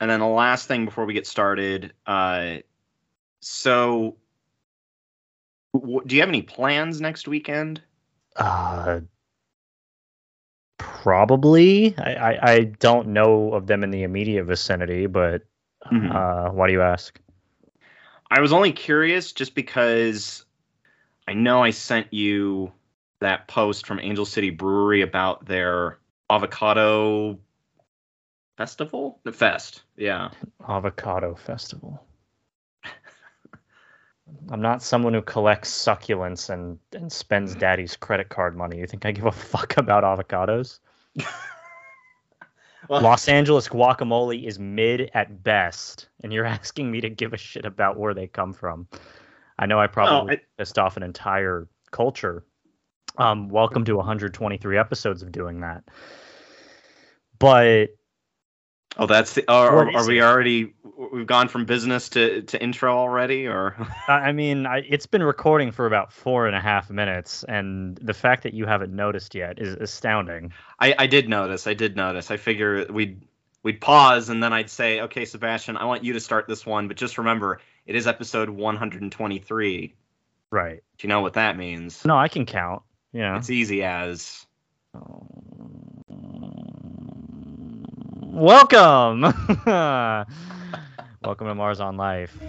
And then the last thing before we get started, uh, so w- do you have any plans next weekend? Uh, probably. I, I, I don't know of them in the immediate vicinity, but Mhm. uh, why do you ask? I was only curious just because I know I sent you that post from Angel City Brewery about their avocado festival? The fest. Yeah. Avocado Festival. I'm not someone who collects succulents and, and spends daddy's credit card money. You think I give a fuck about avocados? Well, Los Angeles guacamole is mid at best, and you're asking me to give a shit about where they come from. I know I probably I- pissed off an entire culture. Um, welcome to 123 episodes of doing that. But oh, that's the. Are, are, are we already? We've gone from business to, to intro already, or I mean, I, it's been recording for about four and a half minutes, and the fact that you haven't noticed yet is astounding. I, I did notice. I did notice. I figure we'd we'd pause and then I'd say, okay, Sebastian, I want you to start this one, but just remember, it is episode 123. Right. Do you know what that means? No, I can count. Yeah. It's easy as oh. Welcome. Welcome to Mars on Life. An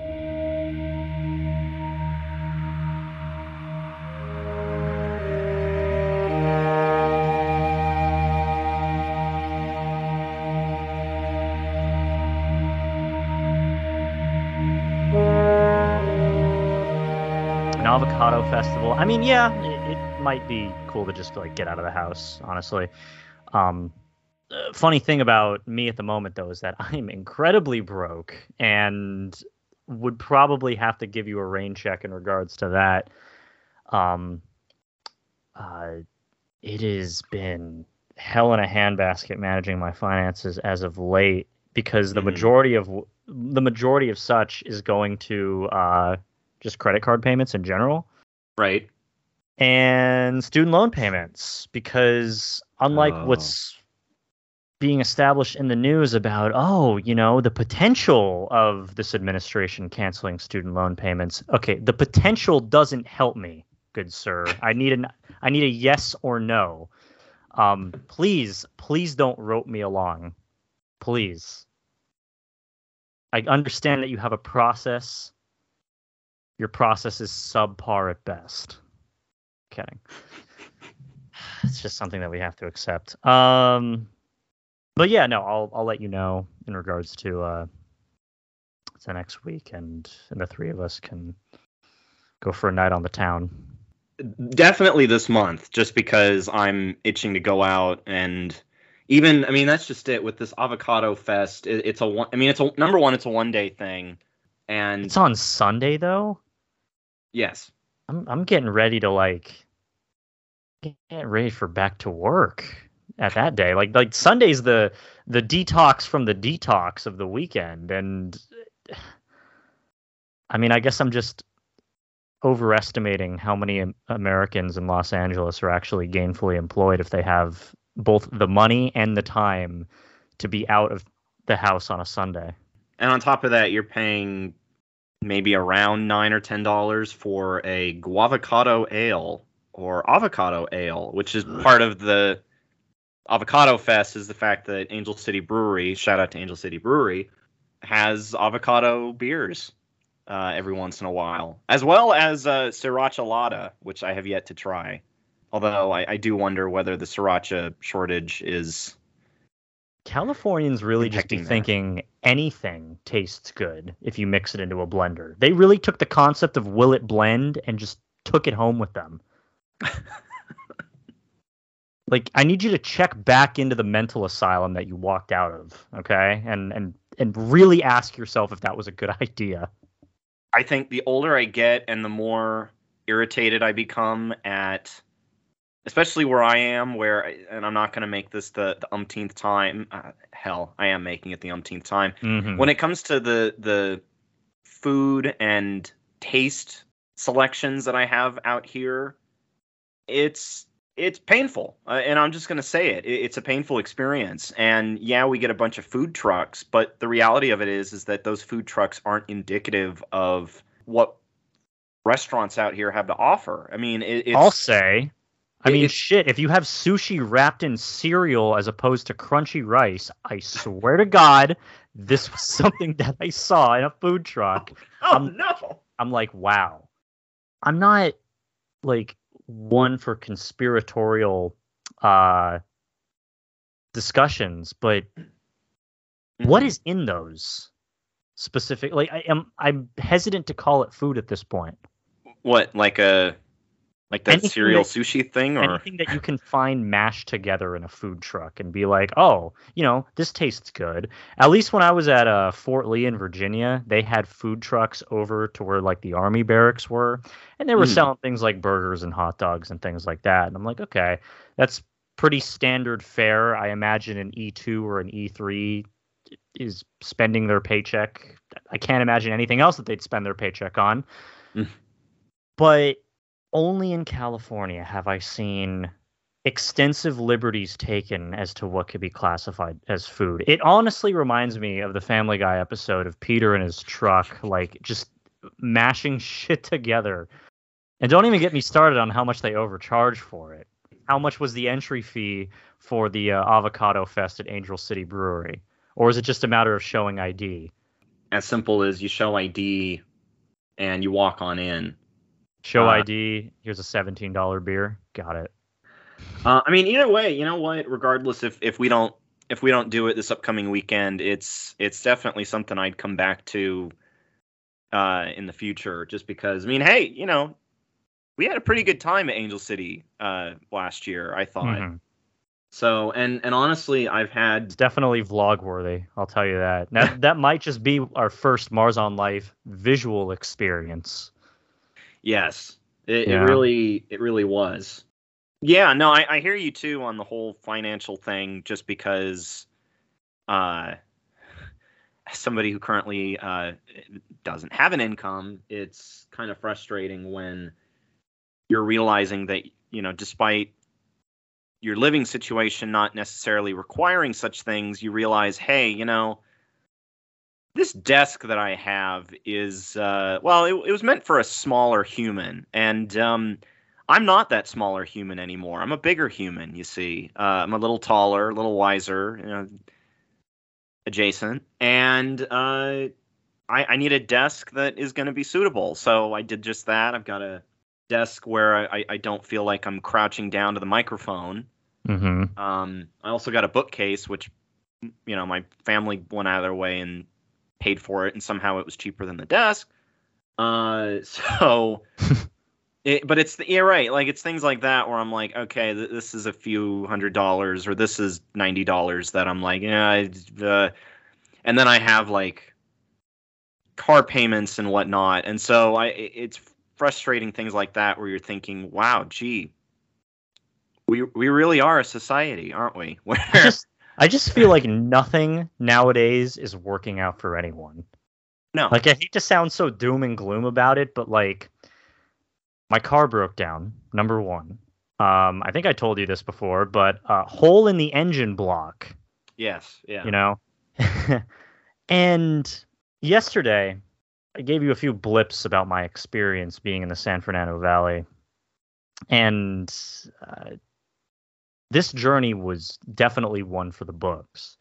avocado festival. I mean, yeah, it, it might be cool to just like get out of the house, honestly. Um, uh, funny thing about me at the moment though is that I'm incredibly broke and would probably have to give you a rain check in regards to that. Um, uh, it has been hell in a handbasket managing my finances as of late because the Mhm. majority of the majority of such is going to uh, just credit card payments in general right. and student loan payments because unlike Oh. what's being established in the news about oh you know the potential of this administration canceling student loan payments. Okay the potential doesn't help me good sir. I need an i need a yes or no. Um please please don't rope me along. Please. I understand that you have a process. Your process is subpar at best. Kidding. It's just something that we have to accept. Um, but yeah, no, I'll I'll let you know in regards to uh to next week, and and the three of us can go for a night on the town. Definitely this month, just because I'm itching to go out and even. I mean, that's just it with this avocado fest. It, it's a one. I mean, it's a number one. It's a one day thing, and It's on Sunday though. yes, I'm I'm getting ready to like get ready for back to work at that day. Like like Sunday's the the detox from the detox of the weekend, and I mean, I guess I'm just overestimating how many Americans in Los Angeles are actually gainfully employed if they have both the money and the time to be out of the house on a Sunday. and on top of that, you're paying maybe around nine or ten dollars for a guavocado ale or avocado ale, which is part of the avocado fest. Is the fact that Angel City Brewery, shout out to Angel City Brewery, has avocado beers uh, every once in a while, as well as uh, sriracha lada, which I have yet to try. Although I, I do wonder whether the sriracha shortage is Californians really just be thinking anything tastes good if you mix it into a blender. They really took the concept of will it blend and just took it home with them. like I need you to check back into the mental asylum that you walked out of, okay? And and and really ask yourself if that was a good idea. I think the older I get and the more irritated I become at, especially where I am, where, I- and I'm not going to make this the, the umpteenth time. Uh, hell, I am making it the umpteenth time. Mm-hmm. When it comes to the the food and taste selections that I have out here, it's it's painful, uh, and I'm just going to say it. It's a painful experience, and yeah, we get a bunch of food trucks, but the reality of it is, is that those food trucks aren't indicative of what restaurants out here have to offer. I mean, it, it's, I'll say. I it- mean, shit. If you have sushi wrapped in cereal as opposed to crunchy rice, I swear to God, this was something that I saw in a food truck. oh um, no, I'm like, wow. I'm not like one for conspiratorial uh discussions, but what Mhm. is in those specifically? like I am I'm hesitant to call it food at this point. what like a like that Anything cereal that- sushi thing, or Anything that you can find mashed together in a food truck and be like, oh, you know, this tastes good. At least when I was at uh, Fort Lee in Virginia, they had food trucks over to where like the army barracks were, and they were Mm. selling things like burgers and hot dogs and things like that. And I'm like, okay, that's pretty standard fare. I imagine an E2 or an E3 is spending their paycheck. I can't imagine anything else that they'd spend their paycheck on. Mm. But only in California have I seen extensive liberties taken as to what could be classified as food. It honestly reminds me of the Family Guy episode of Peter and his truck, like just mashing shit together. And don't even get me started on how much they overcharge for it. How much was the entry fee for the uh, Avocado Fest at Angel City Brewery? Or is it just a matter of showing ID? as simple as you show ID and you walk on in. Show Uh, ID. Here's a $17 beer. Got it. Uh, I mean, either way, you know what? Regardless if if we don't if we don't do it this upcoming weekend, it's it's definitely something I'd come back to uh, in the future. Just because, I mean, hey, you know, we had a pretty good time at Angel City uh, last year. I thought Mhm. so, and and honestly, I've had It's definitely vlog worthy. I'll tell you that. That that might just be our first Mars on Life visual experience. Yes, it, Yeah. it really it really was. Yeah, no, I, I hear you too on the whole financial thing. Just because, uh, as somebody who currently uh doesn't have an income, it's kind of frustrating when you're realizing that you know, despite your living situation not necessarily requiring such things, you realize, hey, you know, this desk that I have is uh, well, it, it was meant for a smaller human, and um, I'm not that smaller human anymore. I'm a bigger human. You see, uh, I'm a little taller, a little wiser, you know, adjacent, and uh, I, I need a desk that is going to be suitable. So I did just that. I've got a desk where I, I don't feel like I'm crouching down to the microphone. Mm-hmm. Um, I also got a bookcase, which you know my family went out of their way and paid for it, and somehow it was cheaper than the desk. Uh, so, it, but it's the yeah right, like it's things like that where I'm like, okay, th- this is a few hundred dollars, or this is ninety dollars that I'm like, yeah, I- uh, and then I have like car payments and whatnot, and so I it's frustrating things like that where you're thinking, wow, gee, we we really are a society, aren't we? Where I just feel like nothing nowadays is working out for anyone. no, Like I hate to sound so doom and gloom about it, but like my car broke down. Number one. Um, I think I told you this before, but uh, hole in the engine block. yes, yeah, you know and yesterday i gave you a few blips about my experience being in the san fernando valley and uh, this journey was definitely one for the books.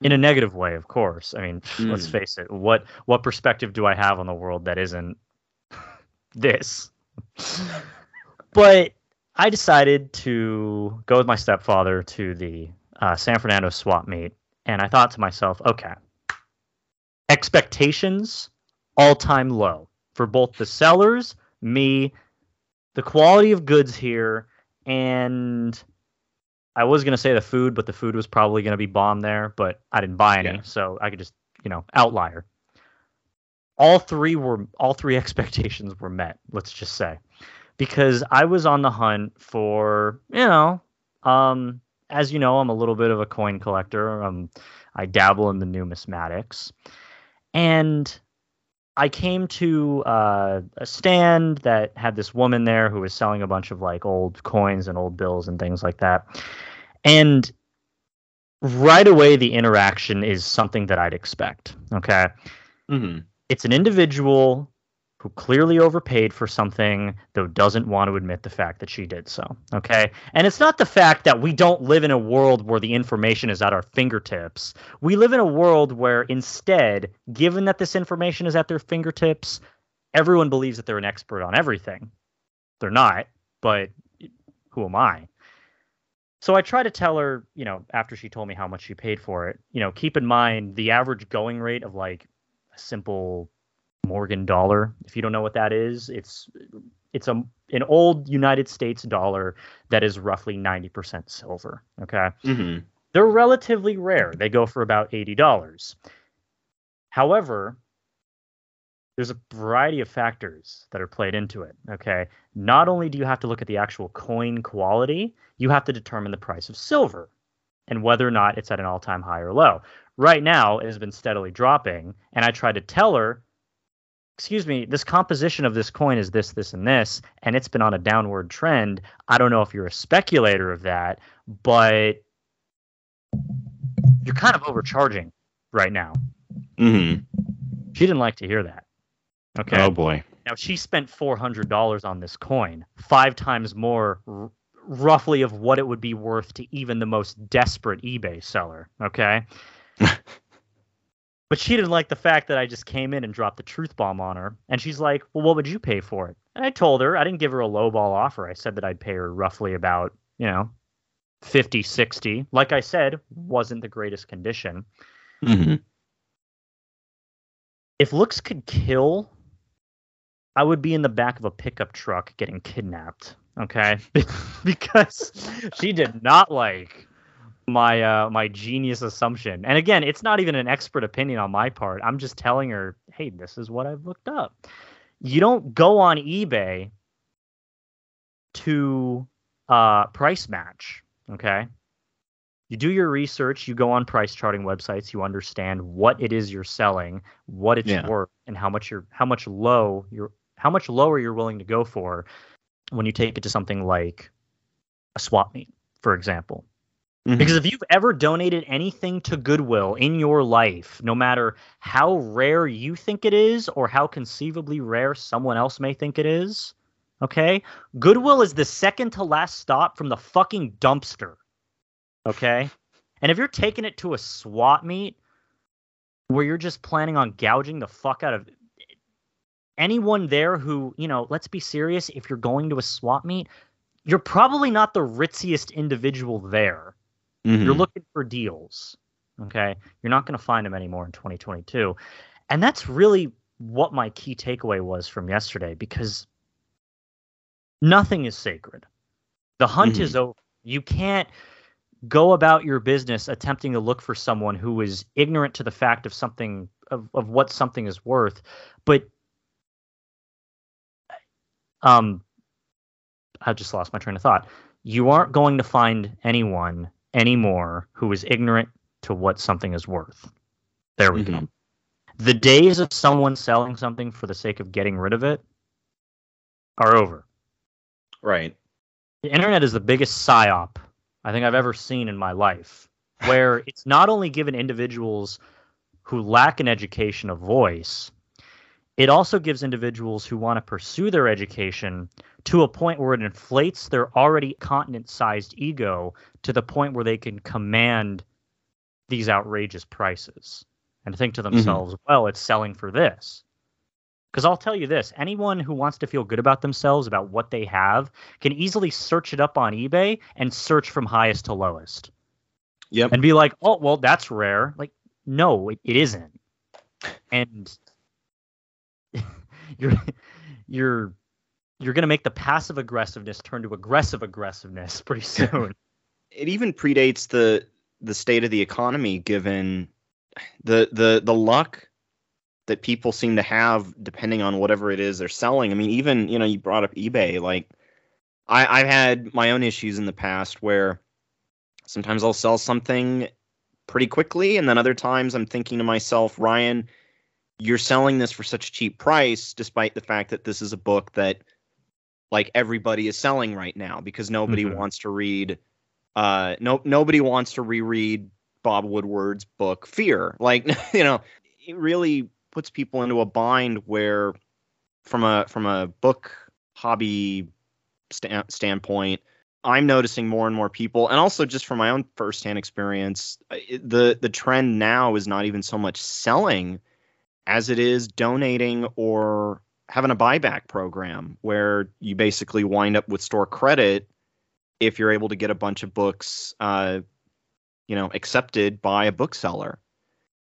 In a negative way of course. I mean let's Mm. face it what what perspective do i have on the world that isn't this? But i decided to go with my stepfather to the uh, san fernando swap meet and I thought to myself, okay, expectations all time low for both the sellers, me, the quality of goods here, and I was gonna say the food, but the food was probably gonna be bomb there, but I didn't buy any, Yeah. so I could just, you know, outlier. All three were all three expectations were met, let's just say. Because I was on the hunt for, you know, um, as you know, I'm a little bit of a coin collector. Um, I dabble in the numismatics, and I came to uh, a stand that had this woman there who was selling a bunch of like old coins and old bills and things like that. And right away, the interaction is something that I'd expect. Okay. Mm-hmm. It's an individual who clearly overpaid for something, though doesn't want to admit the fact that she did so. Okay. And it's not the fact that we don't live in a world where the information is at our fingertips. We live in a world where instead, given that this information is at their fingertips, everyone believes that they're an expert on everything. They're not, but who am I? So I try to tell her, you know, after she told me how much she paid for it, you know, keep in mind the average going rate of like a simple Morgan dollar. If you don't know what that is, it's it's a an old United States dollar that is roughly 90% silver. Okay. Mm-hmm. They're relatively rare. They go for about $80. However, there's a variety of factors that are played into it. Okay. Not only do you have to look at the actual coin quality, you have to determine the price of silver and whether or not it's at an all time high or low. Right now, it has been steadily dropping. And I tried to tell her, excuse me, this composition of this coin is this, this, and this, and it's been on a downward trend. I don't know if you're a speculator of that, but you're kind of overcharging right now. Mm-hmm. She didn't like to hear that. Okay. Oh boy. Now she spent four hundred dollars on this coin, five times more, r- roughly, of what it would be worth to even the most desperate eBay seller. Okay. but she didn't like the fact that I just came in and dropped the truth bomb on her, and she's like, "Well, what would you pay for it?" And I told her I didn't give her a lowball offer. I said that I'd pay her roughly about, you know, 50, 60. Like I said, wasn't the greatest condition. Mm-hmm. If looks could kill, I would be in the back of a pickup truck getting kidnapped. Okay, because she did not like my uh my genius assumption. And again, it's not even an expert opinion on my part. I'm just telling her, "Hey, this is what I've looked up." You don't go on eBay to uh price match, okay? You do your research, you go on price charting websites, you understand what it is you're selling, what it's Yeah. worth, and how much you're how much low you're how much lower you're willing to go for when you take it to something like a swap meet, for example. Mm-hmm. Because if you've ever donated anything to Goodwill in your life, no matter how rare you think it is or how conceivably rare someone else may think it is, okay? Goodwill is the second to last stop from the fucking dumpster. Okay? And if you're taking it to a swap meet where you're just planning on gouging the fuck out of anyone there who, you know, let's be serious, if you're going to a swap meet, you're probably not the ritziest individual there. Mhm. You're looking for deals. Okay. You're not going to find them anymore in 2022. And that's really what my key takeaway was from yesterday because nothing is sacred. The hunt is over. You can't go about your business attempting to look for someone who is ignorant to the fact of something of, of what something is worth. But um I just lost my train of thought. You aren't going to find anyone anymore who is ignorant to what something is worth. There we go. Mhm. The days of someone selling something for the sake of getting rid of it are over. Right. The internet is the biggest psyop I think I've ever seen in my life, where it's not only given individuals who lack an education a voice, it also gives individuals who want to pursue their education to a point where it inflates their already continent sized ego to the point where they can command these outrageous prices and think to mm-hmm. themselves, well, it's selling for this. Because I'll tell you this anyone who wants to feel good about themselves, about what they have, can easily search it up on eBay and search from highest to lowest Yep. and be like, oh, well, that's rare. Like, no, it, it isn't. And you're you're you're gonna make the passive aggressiveness turn to aggressive aggressiveness pretty soon. it even predates the the state of the economy given the the the luck that people seem to have depending on whatever it is they're selling. I mean, even you know, you brought up eBay. Like, I I've had my own issues in the past where sometimes I'll sell something pretty quickly, and then other times I'm thinking to myself, Ryan, you're selling this for such a cheap price, despite the fact that this is a book that like everybody is selling right now because nobody Mhm. wants to read uh no nobody wants to reread Bob Woodward's book Fear. Like you know, it really puts people into a bind where from a from a book hobby sta- standpoint I'm noticing more and more people and also just from my own firsthand experience the the trend now is not even so much selling as it is donating or having a buyback program where you basically wind up with store credit if you're able to get a bunch of books uh, you know accepted by a bookseller.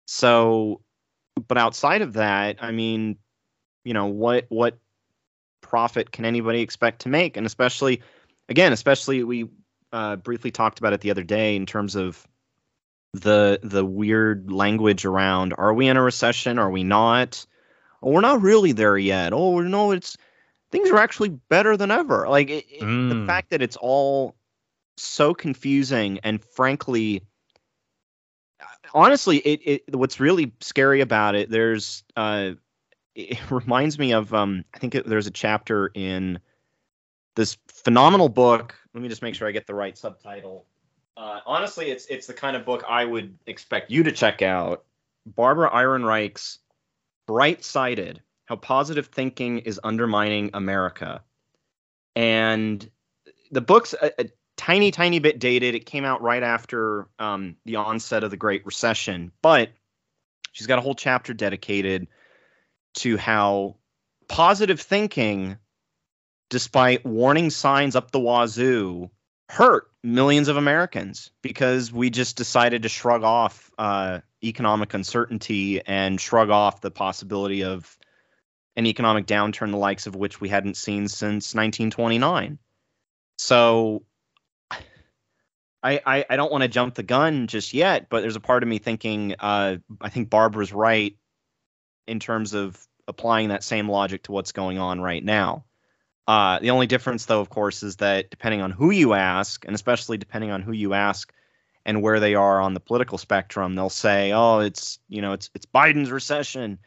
So but outside of that i mean you know what what profit can anybody expect to make? And especially again especially we uh, briefly talked about it the other day in terms of the the weird language around are we in a recession? Are we not? Oh, we're not really there yet. Oh no it's things are actually better than ever. Like it, it- the Mm. fact that it's all so confusing and frankly honestly it, it what's really scary about it there's uh it reminds me of um i think it, there's a chapter in this phenomenal book. Let me just make sure i get the right subtitle uh, honestly it's it's the kind of book i would expect you to check out. Barbara ehrenreich's bright sided how positive thinking is undermining america. And the book's a, a tiny tiny bit dated. It came out right after um, the onset of the great recession but she's got a whole chapter dedicated to how positive thinking despite warning signs up the wazoo hurt millions of americans because we just decided to shrug off uh, economic uncertainty and shrug off the possibility of an economic downturn the likes of which we hadn't seen since 1929 so I, I, I don't want to jump the gun just yet, but there's a part of me thinking uh, I think Barbara's right in terms of applying that same logic to what's going on right now. Uh, the only difference, though, of course, is that depending on who you ask, and especially depending on who you ask and where they are on the political spectrum, they'll say, "Oh, it's you know, it's it's Biden's recession,"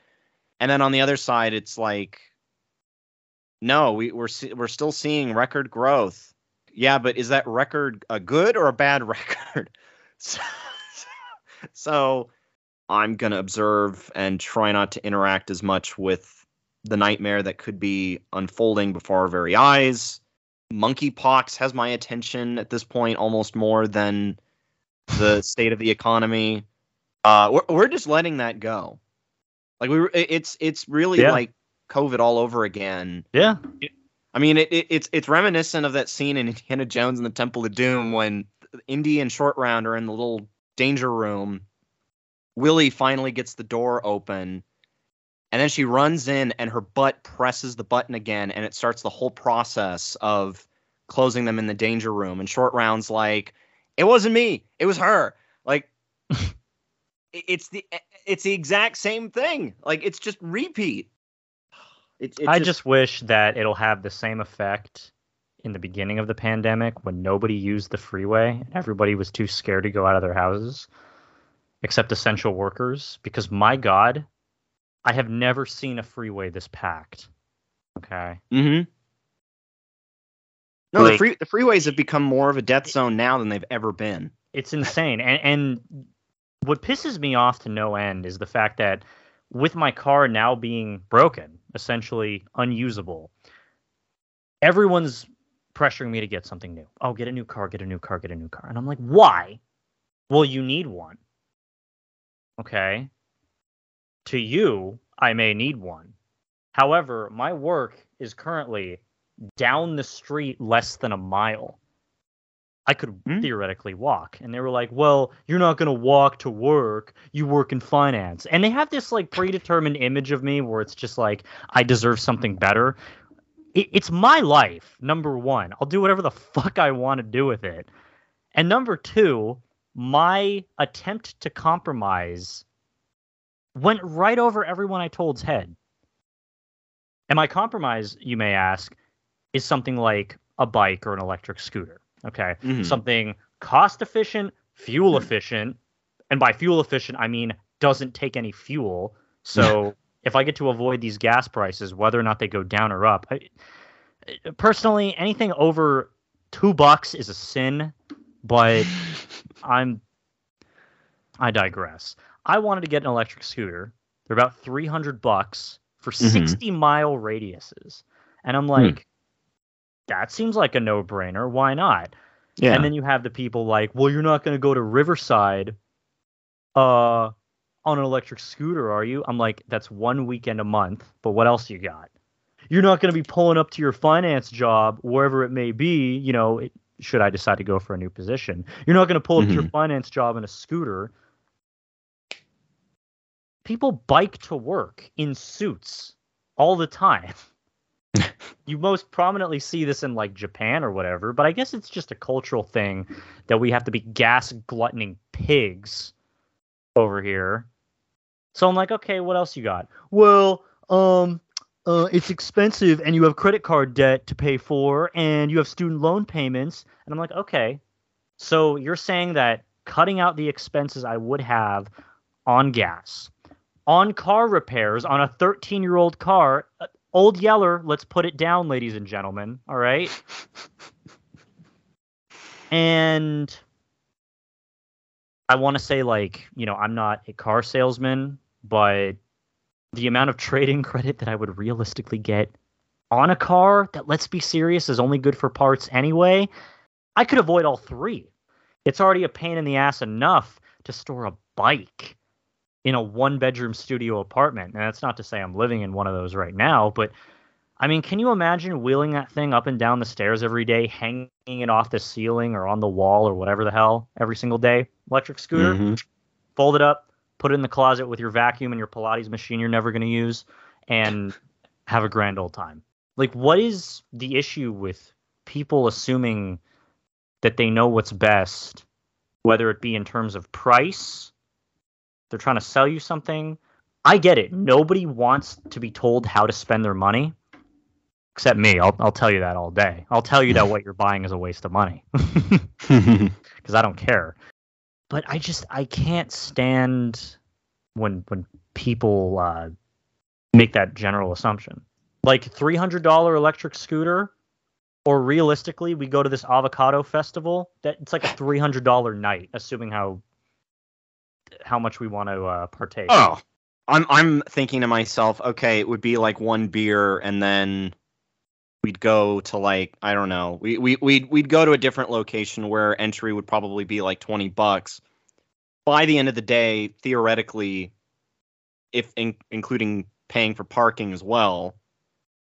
and then on the other side, it's like, "No, we, we're we're still seeing record growth." Yeah, but is that record a good or a bad record? so, so I'm to observe and try not to interact as much with the nightmare that could be unfolding before our very eyes. Monkeypox has my attention at this point almost more than the state of the economy. Uh, we're, we're just letting that go. Like we, it's it's really Yeah. like COVID all over again. Yeah. I mean, it, it, it's it's reminiscent of that scene in Indiana Jones and the Temple of Doom when Indy and Short Round are in the little danger room. Willie finally gets the door open, and then she runs in, and her butt presses the button again, and it starts the whole process of closing them in the danger room. And Short Round's like, "It wasn't me, it was her." Like, it's the it's the exact same thing. Like, it's just repeat. It, it I just wish that it'll have the same effect in the beginning of the pandemic when nobody used the freeway and everybody was too scared to go out of their houses except essential workers because my god I have never seen a freeway this packed. Okay. Mm-hmm. No, the free the freeways have become more of a death zone now than they've ever been. It's insane. and and what pisses me off to no end is the fact that with my car now being broken, essentially unusable, everyone's pressuring me to get something new. Oh, get a new car, get a new car, get a new car. And I'm like, why? Well, you need one. Okay. To you, I may need one. However, my work is currently down the street less than a mile. I could Hmm. theoretically walk. And they were like, well, you're not going to walk to work. You work in finance. And they have this like predetermined image of me where it's just like, I deserve something better. It, it's my life, number one. I'll do whatever the fuck I want to do with it. And number two, my attempt to compromise went right over everyone I told's head. And my compromise, you may ask, is something like a bike or an electric scooter. Okay. Mhm. Something cost efficient, fuel efficient. And by fuel efficient, I mean doesn't take any fuel. So if I get to avoid these gas prices, whether or not they go down or up. I, personally, anything over two bucks is a sin, but I'm I digress. I wanted to get an electric scooter. They're about 300 bucks for Mhm. 60 mile radiuses. And I'm like, that seems like a no brainer. Why not? Yeah. And then you have the people like, well, you're not going to go to Riverside uh, on an electric scooter, are you? I'm like, that's one weekend a month, but what else you got? You're not going to be pulling up to your finance job, wherever it may be, you know, it, should I decide to go for a new position. You're not going to pull up to your finance job in a scooter. People bike to work in suits all the time. you most prominently see this in like Japan or whatever, but I guess it's just a cultural thing that we have to be gas gluttoning pigs over here. So I'm like, okay, what else you got? Well, um, uh, it's expensive, and you have credit card debt to pay for, and you have student loan payments. And I'm like, okay, so you're saying that cutting out the expenses I would have on gas, on car repairs, on a 13 year old car, uh, old Yeller, let's put it down, ladies and gentlemen. All right. and I want to say, like, you know, I'm not a car salesman, but the amount of trading credit that I would realistically get on a car that, let's be serious, is only good for parts anyway, I could avoid all three. It's already a pain in the ass enough to store a bike in a one bedroom studio apartment. And that's not to say I'm living in one of those right now, but I mean, can you imagine wheeling that thing up and down the stairs every day, hanging it off the ceiling or on the wall or whatever the hell every single day? Electric scooter, Mhm. fold it up, put it in the closet with your vacuum and your Pilates machine you're never going to use, and have a grand old time. Like, what is the issue with people assuming that they know what's best, whether it be in terms of price, they're trying to sell you something? I get it. Nobody wants to be told how to spend their money, except me. I'll, I'll tell you that all day. I'll tell you that what you're buying is a waste of money because I don't care. But I just I can't stand when when people uh, make that general assumption. Like three hundred dollar electric scooter, or realistically, we go to this avocado festival. That it's like a three hundred dollar night, assuming how how much we want to uh, partake. Oh, I'm I'm thinking to myself, okay, it would be like one beer, and then we'd go to like I don't know, we we we'd we'd go to a different location where entry would probably be like twenty bucks. By the end of the day, theoretically, if in, including paying for parking as well,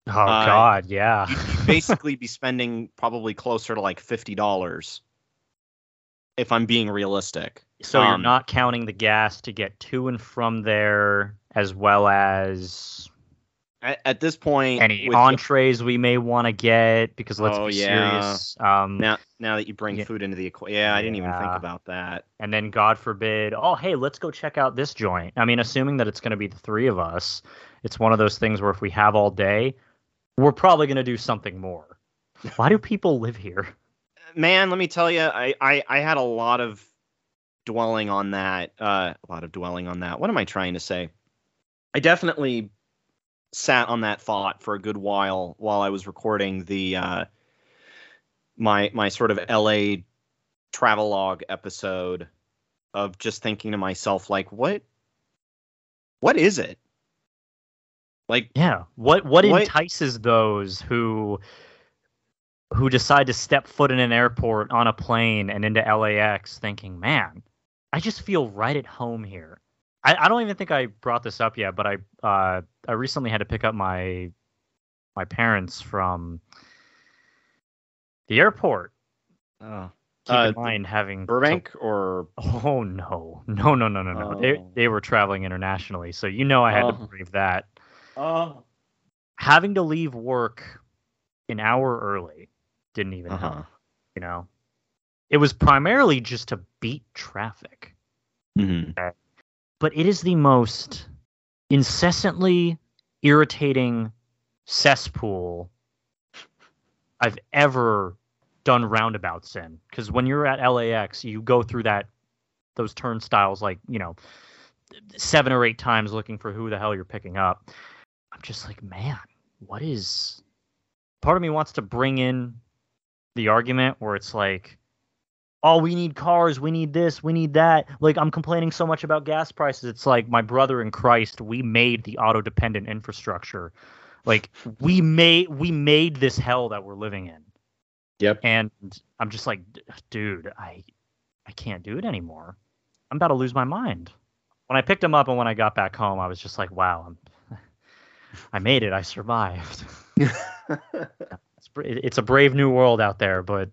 Oh uh, God, yeah. you'd basically be spending probably closer to like fifty dollars. If I'm being realistic. So you're Um, not counting the gas to get to and from there, as well as At, at this point, any entrees we may want to get. Because let's Oh, be yeah. serious. Um, now now that you bring Yeah. food into the equation, yeah, I didn't even think about that. and then God forbid, oh hey, let's go check out this joint. I mean, assuming that it's going to be the three of us, it's one of those things where if we have all day, we're probably going to do something more. Why do people live here? Man, let me tell you, I, I I had a lot of dwelling on that. Uh, a lot of dwelling on that. What am I trying to say? I definitely sat on that thought for a good while while I was recording the uh, my my sort of LA travelogue episode of just thinking to myself like what what is it? Like Yeah. What what What- entices those who who decide to step foot in an airport on a plane and into LAX thinking, man, I just feel right at home here. I, I don't even think I brought this up yet, but I uh, I recently had to pick up my my parents from the airport. uh, Keep Uh, in mind having to- Burbank or Oh no, no, no, no, no, no! They Oh. they were traveling internationally, so you know I had Oh. to brave that. oh having to leave work an hour early didn't even uh-huh. help, you know. It was primarily just to beat traffic, hmm but it is the most incessantly irritating cesspool I've ever done roundabouts in. Because when you're at LAX, you go through that those turnstiles like you know seven or eight times looking for who the hell you're picking up. I'm just like, man, what is? Part of me wants to bring in the argument where it's like, oh, we need cars, we need this, we need that. Like I'm complaining so much about gas prices. It's like my brother in Christ, we made the auto dependent infrastructure. Like we made we made this hell that we're living in. Yep. And I'm just like, dude, I I can't do it anymore. I'm about to lose my mind. When I picked him up and when I got back home, I was just like, wow, I'm, I made it. I survived. it's, it's a brave new world out there, but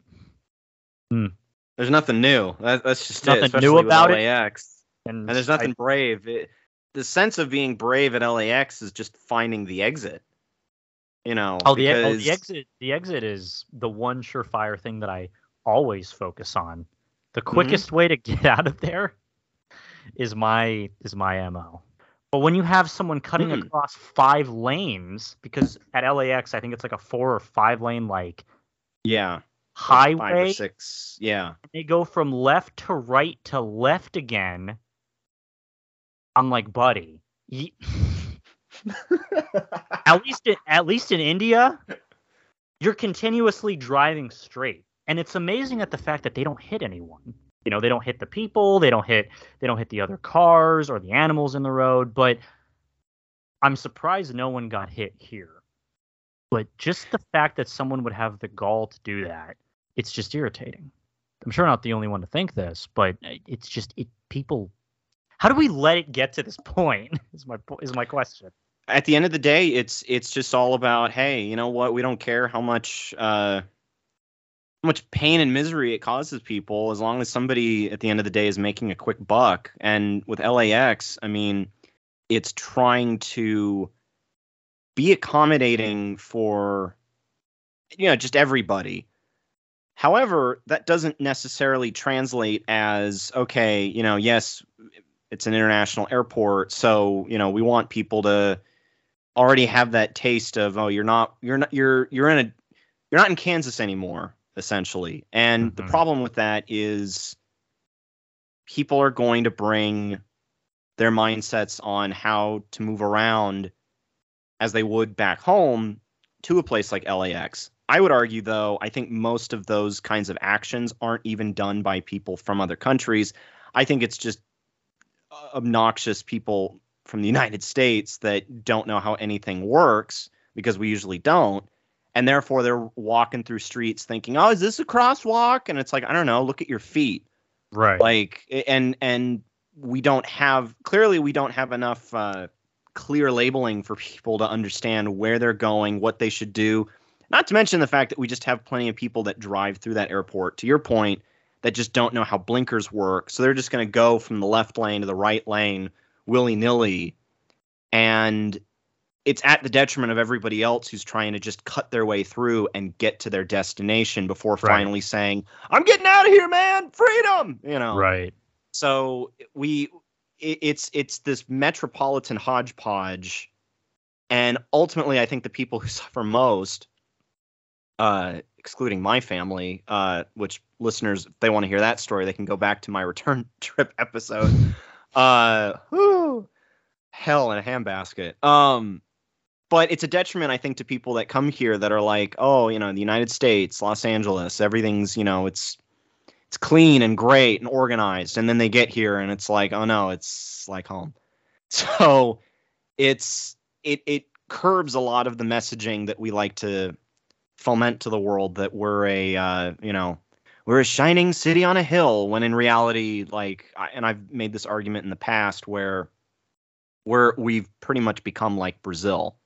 mm. There's nothing new. That, that's just nothing it, new about LAX. it. And, and there's nothing I, brave. It, the sense of being brave at LAX is just finding the exit. You know, oh, the, oh, the exit. The exit is the one surefire thing that I always focus on. The mm-hmm. quickest mm-hmm. way to get out of there is my is my mo. But when you have someone cutting mm. across five lanes, because at LAX I think it's like a four or five lane like yeah highway five or six yeah they go from left to right to left again. I'm like, buddy, at least in, at least in India, you're continuously driving straight, and it's amazing at the fact that they don't hit anyone. You know, they don't hit the people, they don't hit they don't hit the other cars or the animals in the road, but I'm surprised no one got hit here. But just the fact that someone would have the gall to do that, it's just irritating. I'm sure I'm not the only one to think this, but it's just it people how do we let it get to this point? Is my is my question at the end of the day, it's it's just all about hey, you know what? We don't care how much uh, how much pain and misery it causes people, as long as somebody at the end of the day is making a quick buck. And with LAX, I mean, it's trying to be accommodating for you know just everybody. However, that doesn't necessarily translate as okay, you know, yes, it's an international airport, so you know we want people to already have that taste of oh you're not you're not you're you're in a you're not in Kansas anymore essentially. And mm-hmm. the problem with that is people are going to bring their mindsets on how to move around as they would back home to a place like LAX. I would argue, though, I think most of those kinds of actions aren't even done by people from other countries. I think it's just obnoxious people from the United States that don't know how anything works because we usually don't. And therefore they're walking through streets thinking, "Oh, is this a crosswalk?" And it's like, "I don't know, look at your feet." Right. Like and and we don't have clearly we don't have enough uh, clear labeling for people to understand where they're going, what they should do. Not to mention the fact that we just have plenty of people that drive through that airport. To your point, that just don't know how blinkers work. So they're just going to go from the left lane to the right lane willy nilly, and it's at the detriment of everybody else who's trying to just cut their way through and get to their destination before right. finally saying, "I'm getting out of here, man! Freedom!" You know, right? So we, it, it's it's this metropolitan hodgepodge, and ultimately, I think the people who suffer most, uh, excluding my family, uh, which listeners, if they want to hear that story, they can go back to my return trip episode. Uh, whew, hell in a handbasket. Um, but it's a detriment, I think, to people that come here that are like, oh, you know, the United States, Los Angeles, everything's, you know, it's it's clean and great and organized, and then they get here and it's like, oh no, it's like home. So it's it it curbs a lot of the messaging that we like to foment to the world that we're a uh, you know we're a shining city on a hill when in reality like and i've made this argument in the past where we're we've pretty much become like brazil.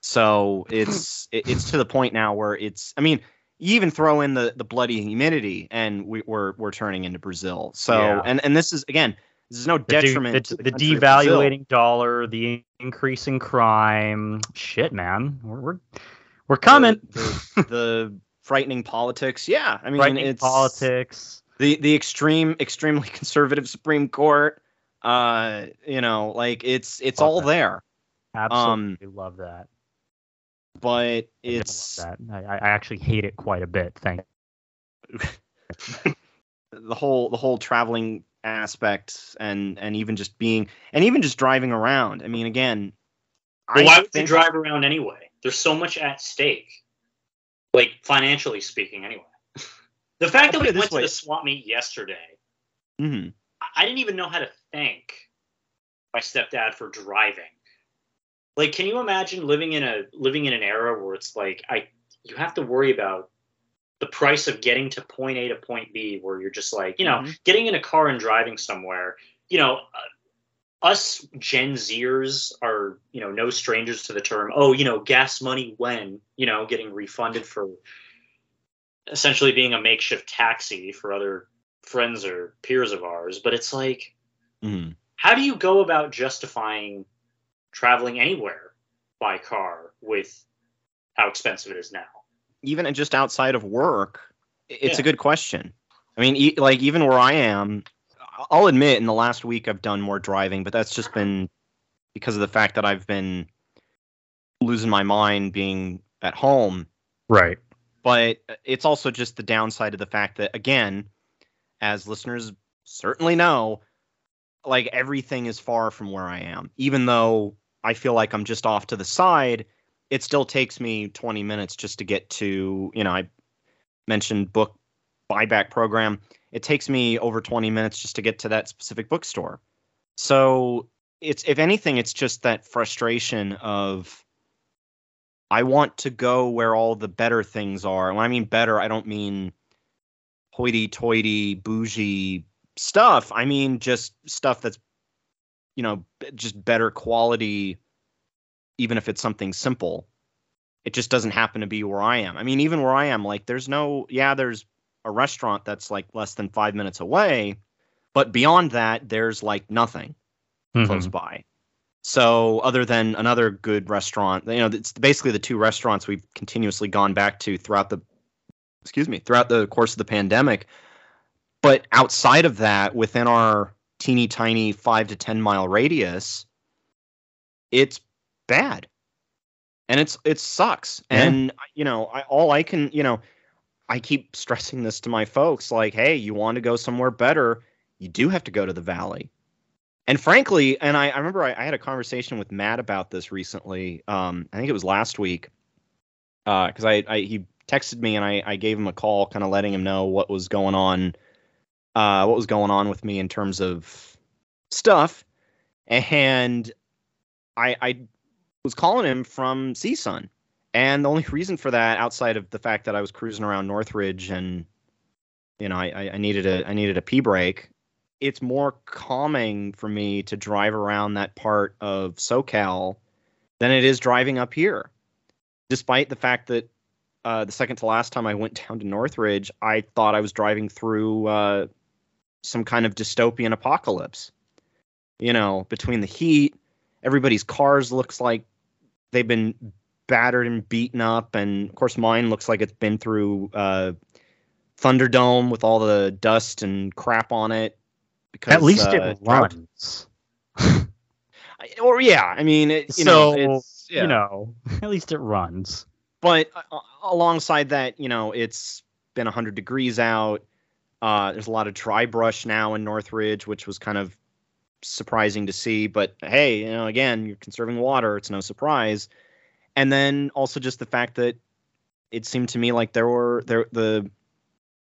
So it's it's to the point now where it's i mean you even throw in the the bloody humidity and we, are we're, we're turning into brazil. So yeah. and and this is again this is no detriment the, the, the devaluating dollar the increasing crime. Shit man. We're we're, we're coming the, the frightening politics. Yeah, I mean, frightening it's politics. The the extreme, extremely conservative Supreme Court. Uh, you know, like it's it's love all that. there. Absolutely um, love that. But it's I, I, I actually hate it quite a bit. Thank. the whole the whole traveling aspect and and even just being and even just driving around. I mean, again, Well, I why would you drive around anyway? There's so much at stake, like financially speaking. Anyway, the fact I'll that we went to the swap meet yesterday, Mhm. I- didn't even know how to thank my stepdad for driving. Like, can you imagine living in a living in an era where it's like I you have to worry about the price of getting to point A to point B, where you're just like, you know, Mhm. getting in a car and driving somewhere. You know, uh, us Gen Zers are, you know, no strangers to the term. Oh, you know, gas money when, you know, getting refunded for essentially being a makeshift taxi for other friends or peers of ours. But it's like, Mhm. how do you go about justifying traveling anywhere by car with how expensive it is now? even just outside of work, it's a good question. I mean, e- like even where I am, I'll admit in the last week I've done more driving, but that's just been because of the fact that I've been losing my mind being at home. Right. But it's also just the downside of the fact that, again, as listeners certainly know, like everything is far from where I am. Even though I feel like I'm just off to the side, it still takes me 20 minutes just to get to, you know, I mentioned book buyback program. It takes me over 20 minutes just to get to that specific bookstore. So it's, if anything, it's just that frustration of, I want to go where all the better things are. And when I mean better, I don't mean hoity toity, bougie stuff. I mean just stuff that's, you know, just better quality, even if it's something simple. It just doesn't happen to be where I am. I mean, even where I am, like, there's no, yeah, there's a restaurant that's like less than five minutes away, but beyond that, there's like nothing close Mhm. by. So other than another good restaurant, you know, it's basically the two restaurants we've continuously gone back to throughout the excuse me, throughout the course of the pandemic. But outside of that, within our teeny tiny 5 to 10 mile radius, it's bad. And it's it sucks. Yeah. And you know, I all I can, you know, I keep stressing this to my folks like, hey, you want to go somewhere better, you do have to go to the valley. And frankly, and I, I remember I, I had a conversation with Matt about this recently. Um, I think it was last week. Because I, I he texted me and I, gave him a call, kind of letting him know what was going on, uh, what was going on with me in terms of stuff. And I I was calling him from CSUN. And the only reason for that, outside of the fact that I was cruising around Northridge and you know, I, I- needed a I needed a pee break. It's more calming for me to drive around that part of SoCal than it is driving up here. Despite the fact that uh, the second to last time I went down to Northridge, I thought I was driving through uh, some kind of dystopian apocalypse. You know, between the heat, everybody's cars looks like they've been battered and beaten up, and of course mine looks like it's been through uh, Thunderdome with all the dust and crap on it. Because At least uh, it runs. Or yeah, I mean, it, you so know, it's, yeah. you know, at least it runs. but uh, alongside that, you know, it's been 100 degrees out. Uh, there's a lot of dry brush now in Northridge, which was kind of surprising to see. But hey, you know, again, you're conserving water. It's no surprise. And then also just the fact that it seemed to me like there were there the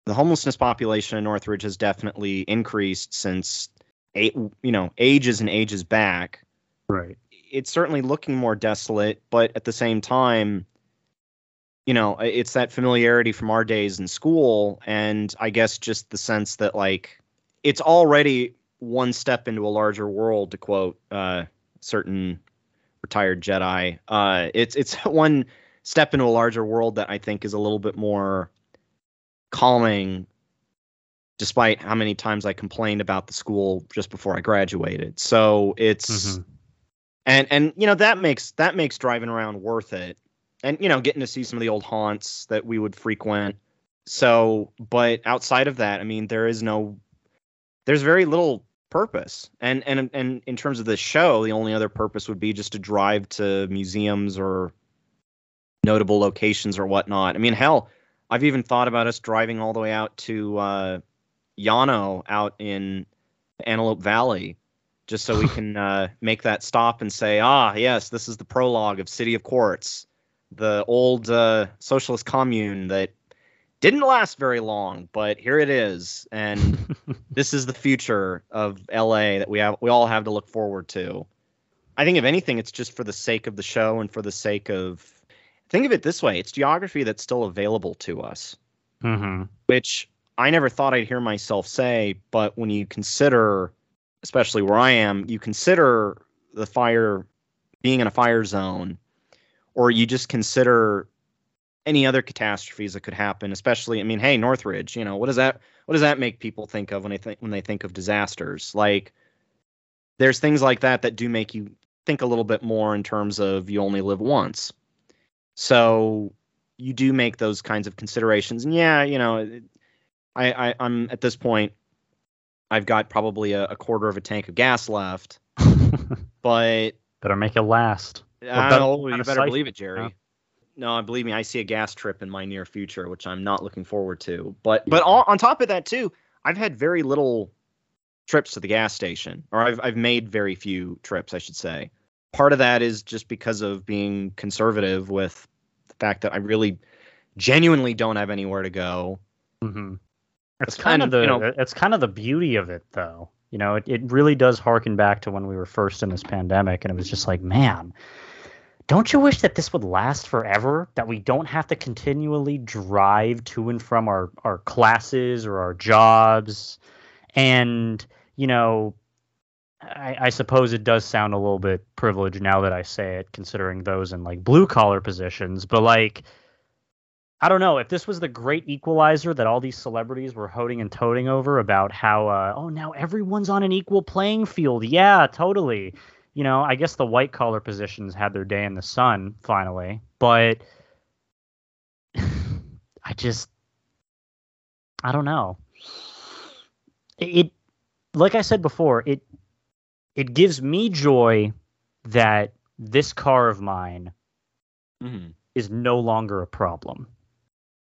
the homelessness population in Northridge has definitely increased since eight, you know ages and ages back Right. it's certainly looking more desolate, but at the same time, you know, it's that familiarity from our days in school, and I guess just the sense that like it's already one step into a larger world, to quote uh, certain retired Jedi. Uh, it's it's one step into a larger world that I think is a little bit more calming. Despite how many times I complained about the school just before I graduated, so it's Mhm. and and you know that makes that makes driving around worth it and you know getting to see some of the old haunts that we would frequent so but outside of that i mean there is no there's very little purpose. And and and in terms of the show the only other purpose would be just to drive to museums or notable locations or whatnot. I mean hell i've even thought about us driving all the way out to uh Llano out in Antelope Valley, just so we can uh, make that stop and say, ah, yes, this is the prologue of City of Quartz, the old uh, socialist commune that didn't last very long, but here it is, and this is the future of LA that we have we all have to look forward to. I think if anything, it's just for the sake of the show and for the sake of think of it this way: it's geography that's still available to us, mm-hmm. which I never thought I'd hear myself say. But when you consider, especially where I am, you consider the fire being in a fire zone, or you just consider any other catastrophes that could happen especially i mean hey northridge you know what does that what does that make people think of when they think when they think of disasters? Like there's things like that that do make you think a little bit more in terms of you only live once. So you do make those kinds of considerations. And yeah you know i, I i'm at this point i've got probably a, a quarter of a tank of gas left. But better make it last. I know, you better believe it jerry. yeah no, believe me, I see a gas trip in my near future, which I'm not looking forward to. But but on, on top of that too, I've had very little trips to the gas station, or I've I've made very few trips, I should say. Part of that is just because of being conservative with the fact that I really genuinely don't have anywhere to go. Mm-hmm. It's kind of the you know, it's kind of the beauty of it though. You know, it, it really does harken back to when we were first in this pandemic and it was just like, man, don't you wish that this would last forever? That we don't have to continually drive to and from our, our classes or our jobs? And, you know, I, I suppose it does sound a little bit privileged now that I say it, considering those in like blue collar positions, but like, I don't know if this was the great equalizer that all these celebrities were holding and toting over about how, uh, oh, now everyone's on an equal playing field. Yeah, totally you know, I guess the white collar positions had their day in the sun finally, but I just I don't know. It like I said before, it it gives me joy that this car of mine mm-hmm. is no longer a problem.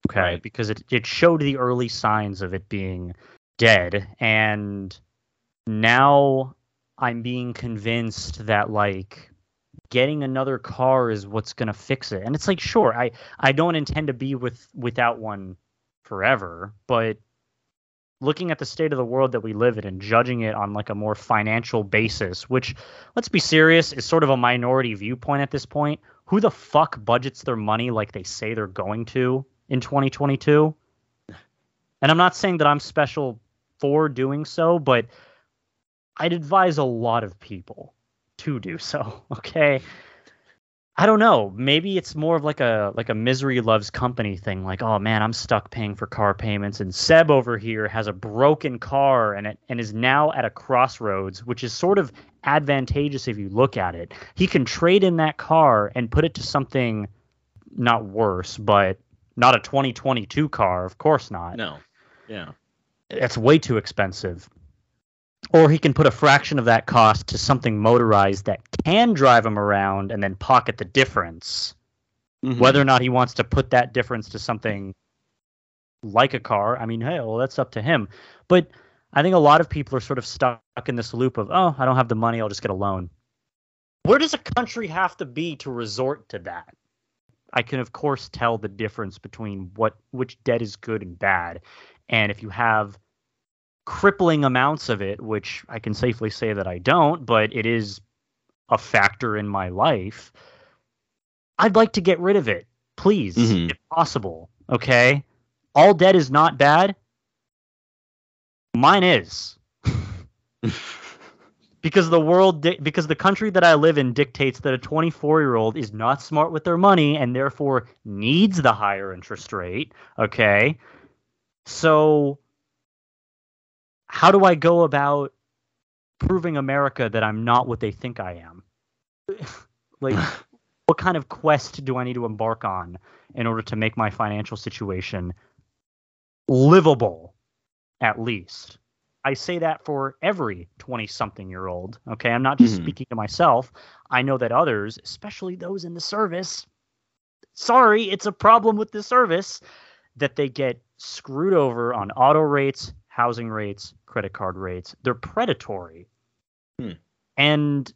Okay, right. because it it showed the early signs of it being dead and now I'm being convinced that like getting another car is what's going to fix it. And it's like sure, I I don't intend to be with without one forever, but looking at the state of the world that we live in and judging it on like a more financial basis, which let's be serious is sort of a minority viewpoint at this point. Who the fuck budgets their money like they say they're going to in 2022? And I'm not saying that I'm special for doing so, but I'd advise a lot of people to do so. Okay. I don't know. Maybe it's more of like a like a misery loves company thing. Like, oh man, I'm stuck paying for car payments, and Seb over here has a broken car and it, and is now at a crossroads, which is sort of advantageous if you look at it. He can trade in that car and put it to something not worse, but not a 2022 car, of course not. No. Yeah. It's way too expensive or he can put a fraction of that cost to something motorized that can drive him around and then pocket the difference. Mm-hmm. Whether or not he wants to put that difference to something like a car, I mean, hey, well, that's up to him. But I think a lot of people are sort of stuck in this loop of, oh, I don't have the money, I'll just get a loan. Where does a country have to be to resort to that? I can, of course, tell the difference between what which debt is good and bad. And if you have crippling amounts of it, which I can safely say that I don't, but it is a factor in my life. I'd like to get rid of it, please, mm-hmm. if possible. Okay, all debt is not bad. Mine is. because the world di- because the country that I live in dictates that a 24 year old is not smart with their money and therefore needs the higher interest rate. Okay. So how do I go about proving America that I'm not what they think I am? like, what kind of quest do I need to embark on in order to make my financial situation livable, at least? I say that for every 20 something year old. Okay. I'm not just mm-hmm. speaking to myself. I know that others, especially those in the service, sorry, it's a problem with the service that they get screwed over on auto rates, housing rates, credit card rates. They're predatory. Hmm. And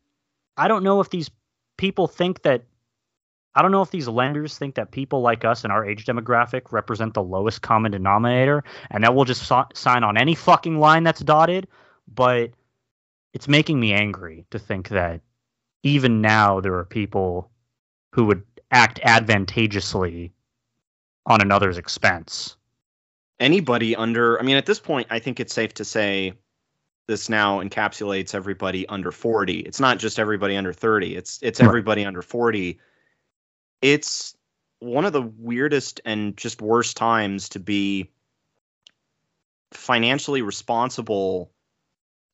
I don't know if these people think that I don't know if these lenders think that people like us in our age demographic represent the lowest common denominator and that we'll just so- sign on any fucking line that's dotted, but it's making me angry to think that even now there are people who would act advantageously on another's expense. Anybody under, I mean, at this point, I think it's safe to say this now encapsulates everybody under 40. It's not just everybody under 30. It's it's Right. everybody under 40. It's one of the weirdest and just worst times to be financially responsible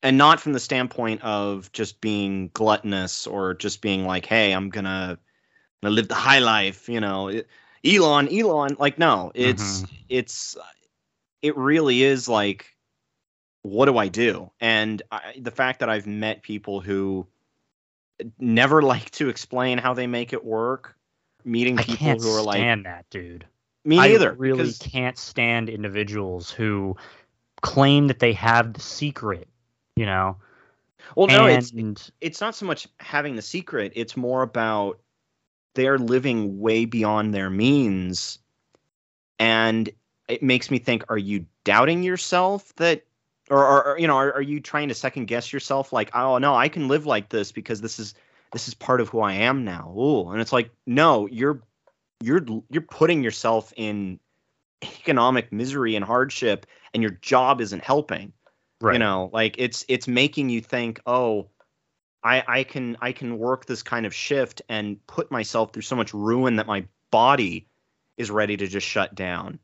and not from the standpoint of just being gluttonous or just being like, "Hey, I'm going to gonna live the high life," you know. It- Elon, Elon, like no, it's mm-hmm. it's it really is like what do I do? And I, the fact that I've met people who never like to explain how they make it work, meeting people who are like stand that, dude. me neither. I really because- can't stand individuals who claim that they have the secret, you know. well, no, it's it's not so much having the secret; it's more about they're living way beyond their means, and it makes me think: Are you doubting yourself that? Or, or, or, you know, are, are you trying to second guess yourself? Like, oh no, I can live like this because this is this is part of who I am now. Ooh, and it's like, no, you're you're you're putting yourself in economic misery and hardship, and your job isn't helping right. you know like it's it's making you think oh i i can i can work this kind of shift and put myself through so much ruin that my body is ready to just shut down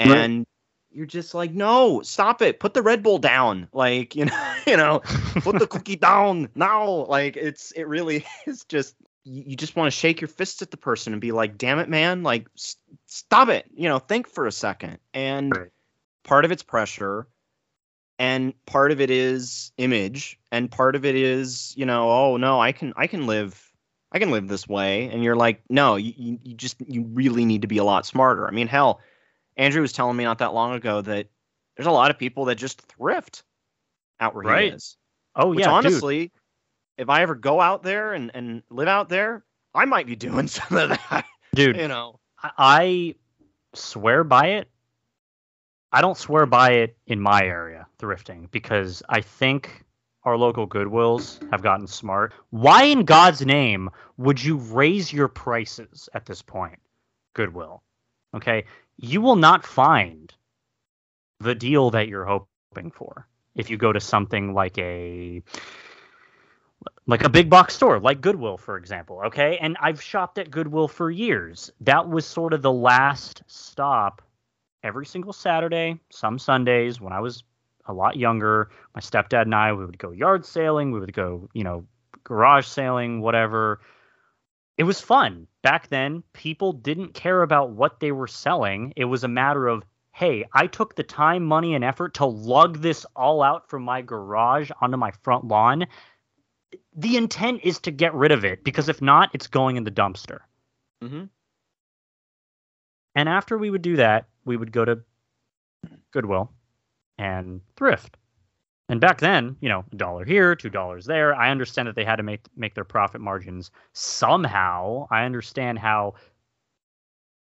Right. and you're just like no stop it. Put the red bull down. Like you know you know put the cookie down now. Like it's it really is just you, just want to shake your fists at the person and be like damn it man. Like s- stop it. You know think for a second. And Right. part of it's pressure and part of it is image and part of it is you know oh no i can i can live i can live this way. And you're like no you, you just you really need to be a lot smarter. I mean hell andrew was telling me not that long ago that there's a lot of people that just thrift out where Right. he is oh which yeah, dude. honestly if i ever go out there and, and live out there i might be doing some of that dude. you know I swear by it. I don't swear by it in my area, thrifting, because I think our local Goodwills have gotten smart. Why in God's name would you raise your prices at this point, Goodwill? Okay. You will not find the deal that you're hoping for if you go to something like a like a big box store like Goodwill for example okay? And I've shopped at Goodwill for years. That was sort of the last stop every single Saturday some Sundays when I was a lot younger. My stepdad and I we would go yard sailing we would go you know garage sailing whatever. It was fun back then people didn't care about what they were selling. It was a matter of hey i took the time money and effort to lug this all out from my garage onto my front lawn. The intent is to get rid of it because if not it's going in the dumpster. Mm-hmm. and after we would do that we would go to goodwill and thrift and back then you know a dollar here two dollars there. I understand that they had to make make their profit margins somehow. I understand how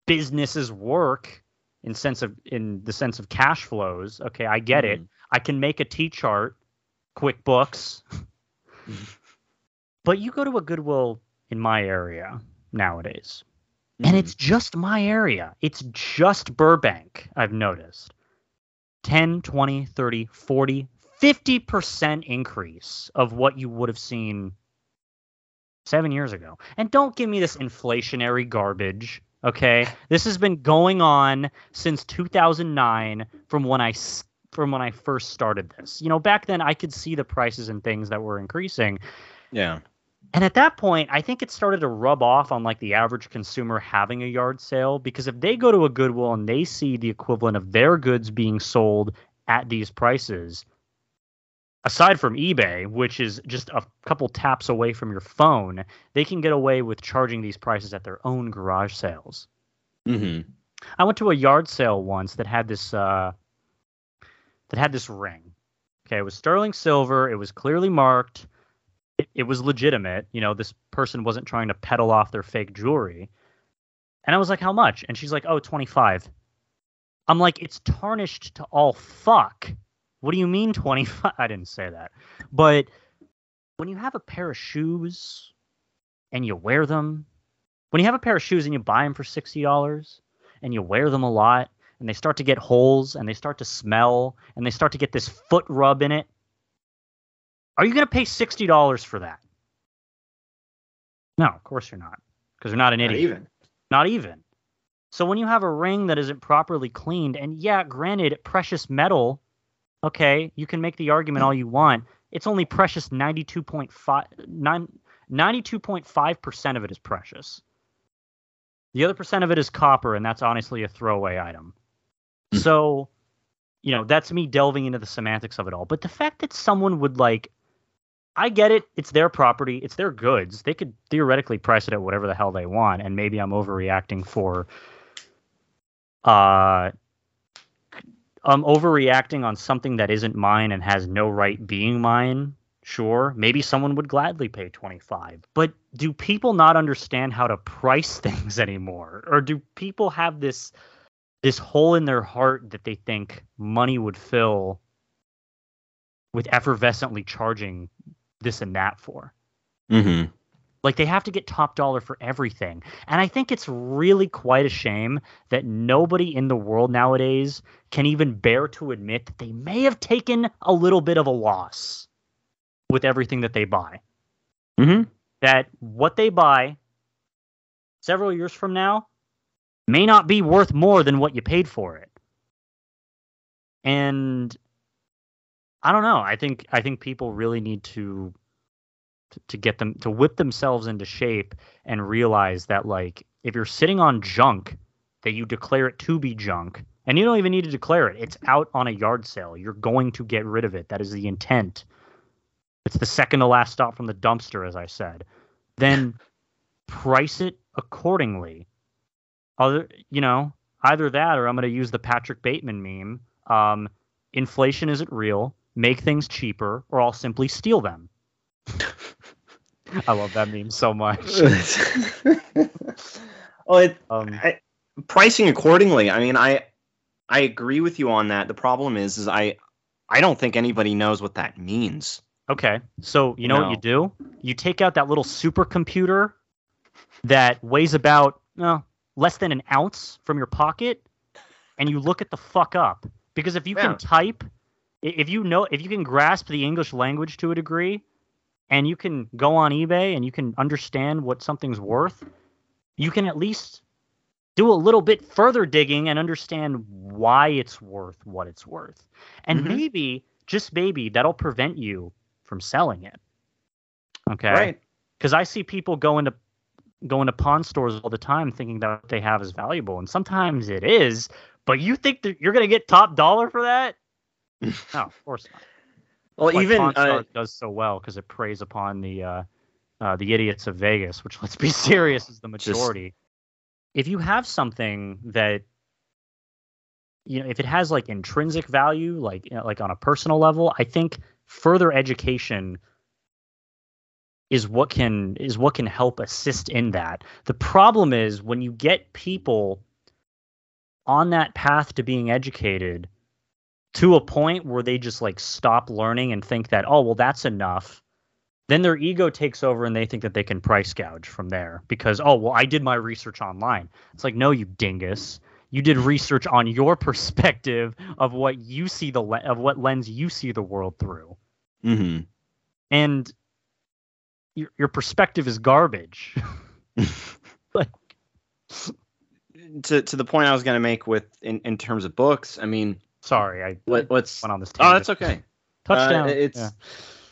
businesses work in sense of in the sense of cash flows. Okay i get it. Mm-hmm. I can make a t chart quickbooks. Mm-hmm. But you go to a goodwill in my area nowadays and mm-hmm. it's just my area. It's just Burbank, I've noticed. 10, 20, 30, 40, 50% increase of what you would have seen seven years ago. And don't give me this inflationary garbage, okay? This has been going on since 2009 from when I from when I first started this. You know, back then I could see the prices and things that were increasing. yeah And at that point, I think it started to rub off on like the average consumer having a yard sale because if they go to a Goodwill and they see the equivalent of their goods being sold at these prices, aside from eBay, which is just a couple taps away from your phone, they can get away with charging these prices at their own garage sales. mm-hmm. I went to a yard sale once that had this uh that had this ring. Okay, it was sterling silver. It was clearly marked. It, it was legitimate. You know, this person wasn't trying to peddle off their fake jewelry. And I was like, how much? And she's like, oh, 25. I'm like, it's tarnished to all fuck. What do you mean 25? I didn't say that. But when you have a pair of shoes and you wear them, when you have a pair of shoes and you buy them for $60 and you wear them a lot and they start to get holes and they start to smell and they start to get this foot rub in it, are you going to pay $60 for that? No, of course you're not because you're not an idiot. Not even. Not even. So when you have a ring that isn't properly cleaned, and yeah, granted, precious metal, okay, you can make the argument all you want. It's only precious 92.5 nine- 92.5% of it is precious. The other percent of it is copper, and that's honestly a throwaway item. Hmm. So, you know, that's me delving into the semantics of it all. But the fact that someone would like I get it. It's their property. It's their goods. They could theoretically price it at whatever the hell they want. And maybe I'm overreacting for. Uh, I'm overreacting on something that isn't mine and has no right being mine. Sure, maybe someone would gladly pay 25. But do people not understand how to price things anymore? Or do people have this this hole in their heart that they think money would fill with effervescently charging this and that for. Mm-hmm. Like they have to get top dollar for everything. And I think it's really quite a shame that nobody in the world nowadays can even bear to admit that they may have taken a little bit of a loss with everything that they buy. Mm-hmm. That what they buy several years from now may not be worth more than what you paid for it. And I don't know. I think I think people really need to to, get them to whip themselves into shape and realize that like if you're sitting on junk that you declare it to be junk and you don't even need to declare it it's out on a yard sale. You're going to get rid of it. That is the intent. It's the second to last stop from the dumpster as i said. Then price it accordingly. Other you know either that or i'm going to use the patrick bateman meme um, inflation isn't real. Make things cheaper or i'll simply steal them I love that meme so much. well, it, Um, I, pricing accordingly. I mean, I I agree with you on that. The problem is, is I I don't think anybody knows what that means. okay, so you know what you do? You take out that little supercomputer that weighs about no less than an ounce from your pocket, and you look at the fuck up. Because if you Yeah. can type, if you know, if you can grasp the English language to a degree, and you can go on eBay and you can understand what something's worth, you can at least do a little bit further digging and understand why it's worth what it's worth. And Mhm. maybe, just maybe, that'll prevent you from selling it. Okay. Right. Because I see people go into going to pawn stores all the time thinking that what they have is valuable. And sometimes it is, but you think that you're gonna get top dollar for that? no, of course not. Well, Why even uh, does so well because it preys upon the uh, uh, the idiots of Vegas, which let's be serious is the Just- majority. If you have something that you know, if it has like intrinsic value, like you know, like on a personal level, I think further education is what can is what can help assist in that. The problem is when you get people on that path to being educated to a point where they just like stop learning and think that oh well that's enough then their ego takes over and they think that they can price gouge from there because oh well i did my research online it's like no you dingus you did research on your perspective of what you see the le- of what lens you see the world through mhm. and your, your perspective is garbage like to to the point I was going to make with in, in terms of books. I mean, sorry i what what's went on this oh, that's okay. touchdown Uh, it's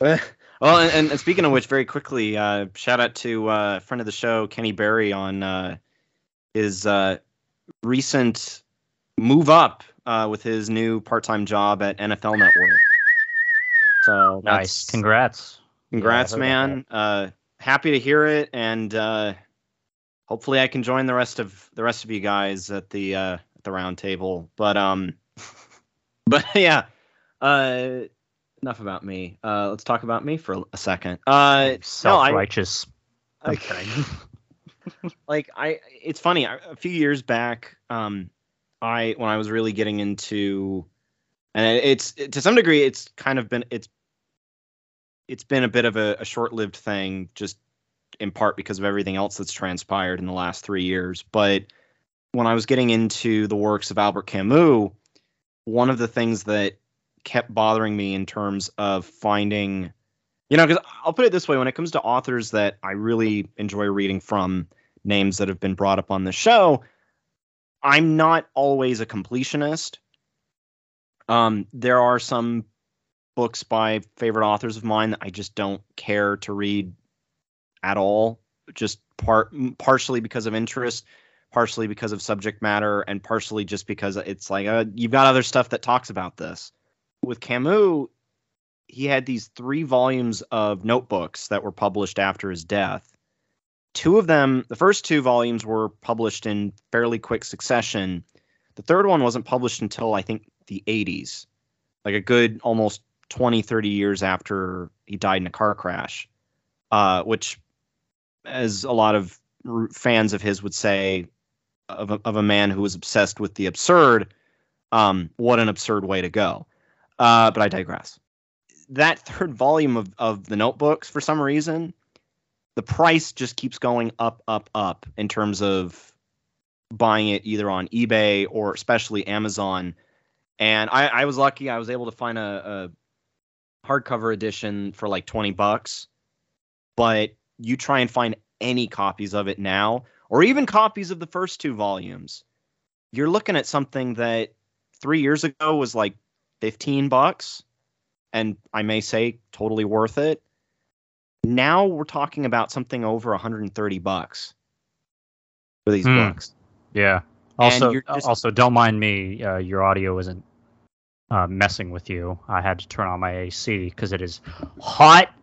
Yeah. well, and, and speaking of which, very quickly, uh, shout out to uh, friend of the show, Kenny Berry, on uh, his uh, recent move up uh, with his new part-time job at NFL Network. So nice congrats congrats, Yeah, I heard about man. Uh, happy to hear it, and uh, hopefully, I can join the rest of the rest of you guys at the uh, at the round table. But um, but yeah, Uh, enough about me. Uh, let's talk about me for a second. Uh, no, I- Self-righteous. Okay. like I, it's funny. I- A few years back, um, I when I was really getting into, and it- it's to some degree, it's kind of been it's it's been a bit of a, a short-lived thing, just in part because of everything else that's transpired in the last three years. But when I was getting into the works of Albert Camus, one of the things that kept bothering me in terms of finding you know, because I'll put it this way: when it comes to authors that I really enjoy reading from, names that have been brought up on the show, I'm not always a completionist. Um, there are some books by favorite authors of mine that I just don't care to read at all, just part partially because of interest, partially because of subject matter, and partially just because it's like uh, you've got other stuff that talks about this. With Camus, he had these three volumes of notebooks that were published after his death. Two of them, the first two volumes were published in fairly quick succession. The third one wasn't published until I think the 80s, like a good almost 20, 30 years after he died in a car crash, uh, which, as a lot of fans of his would say, of a, of a man who was obsessed with the absurd, um, what an absurd way to go. Uh, but I digress. That third volume of, of the notebooks for some reason the price just keeps going up up up in terms of buying it either on ebay or especially amazon. And i, I was lucky. I was able to find a, a hardcover edition for like 20 bucks. But you try and find any copies of it now or even copies of the first two volumes you're looking at something that three years ago was like 15 bucks and I may say totally worth it. Now we're talking about something over 130 bucks for these Hmm. books. Yeah. Also, just- also don't mind me. Uh, your audio isn't uh, messing with you. I had to turn on my AC because it is hot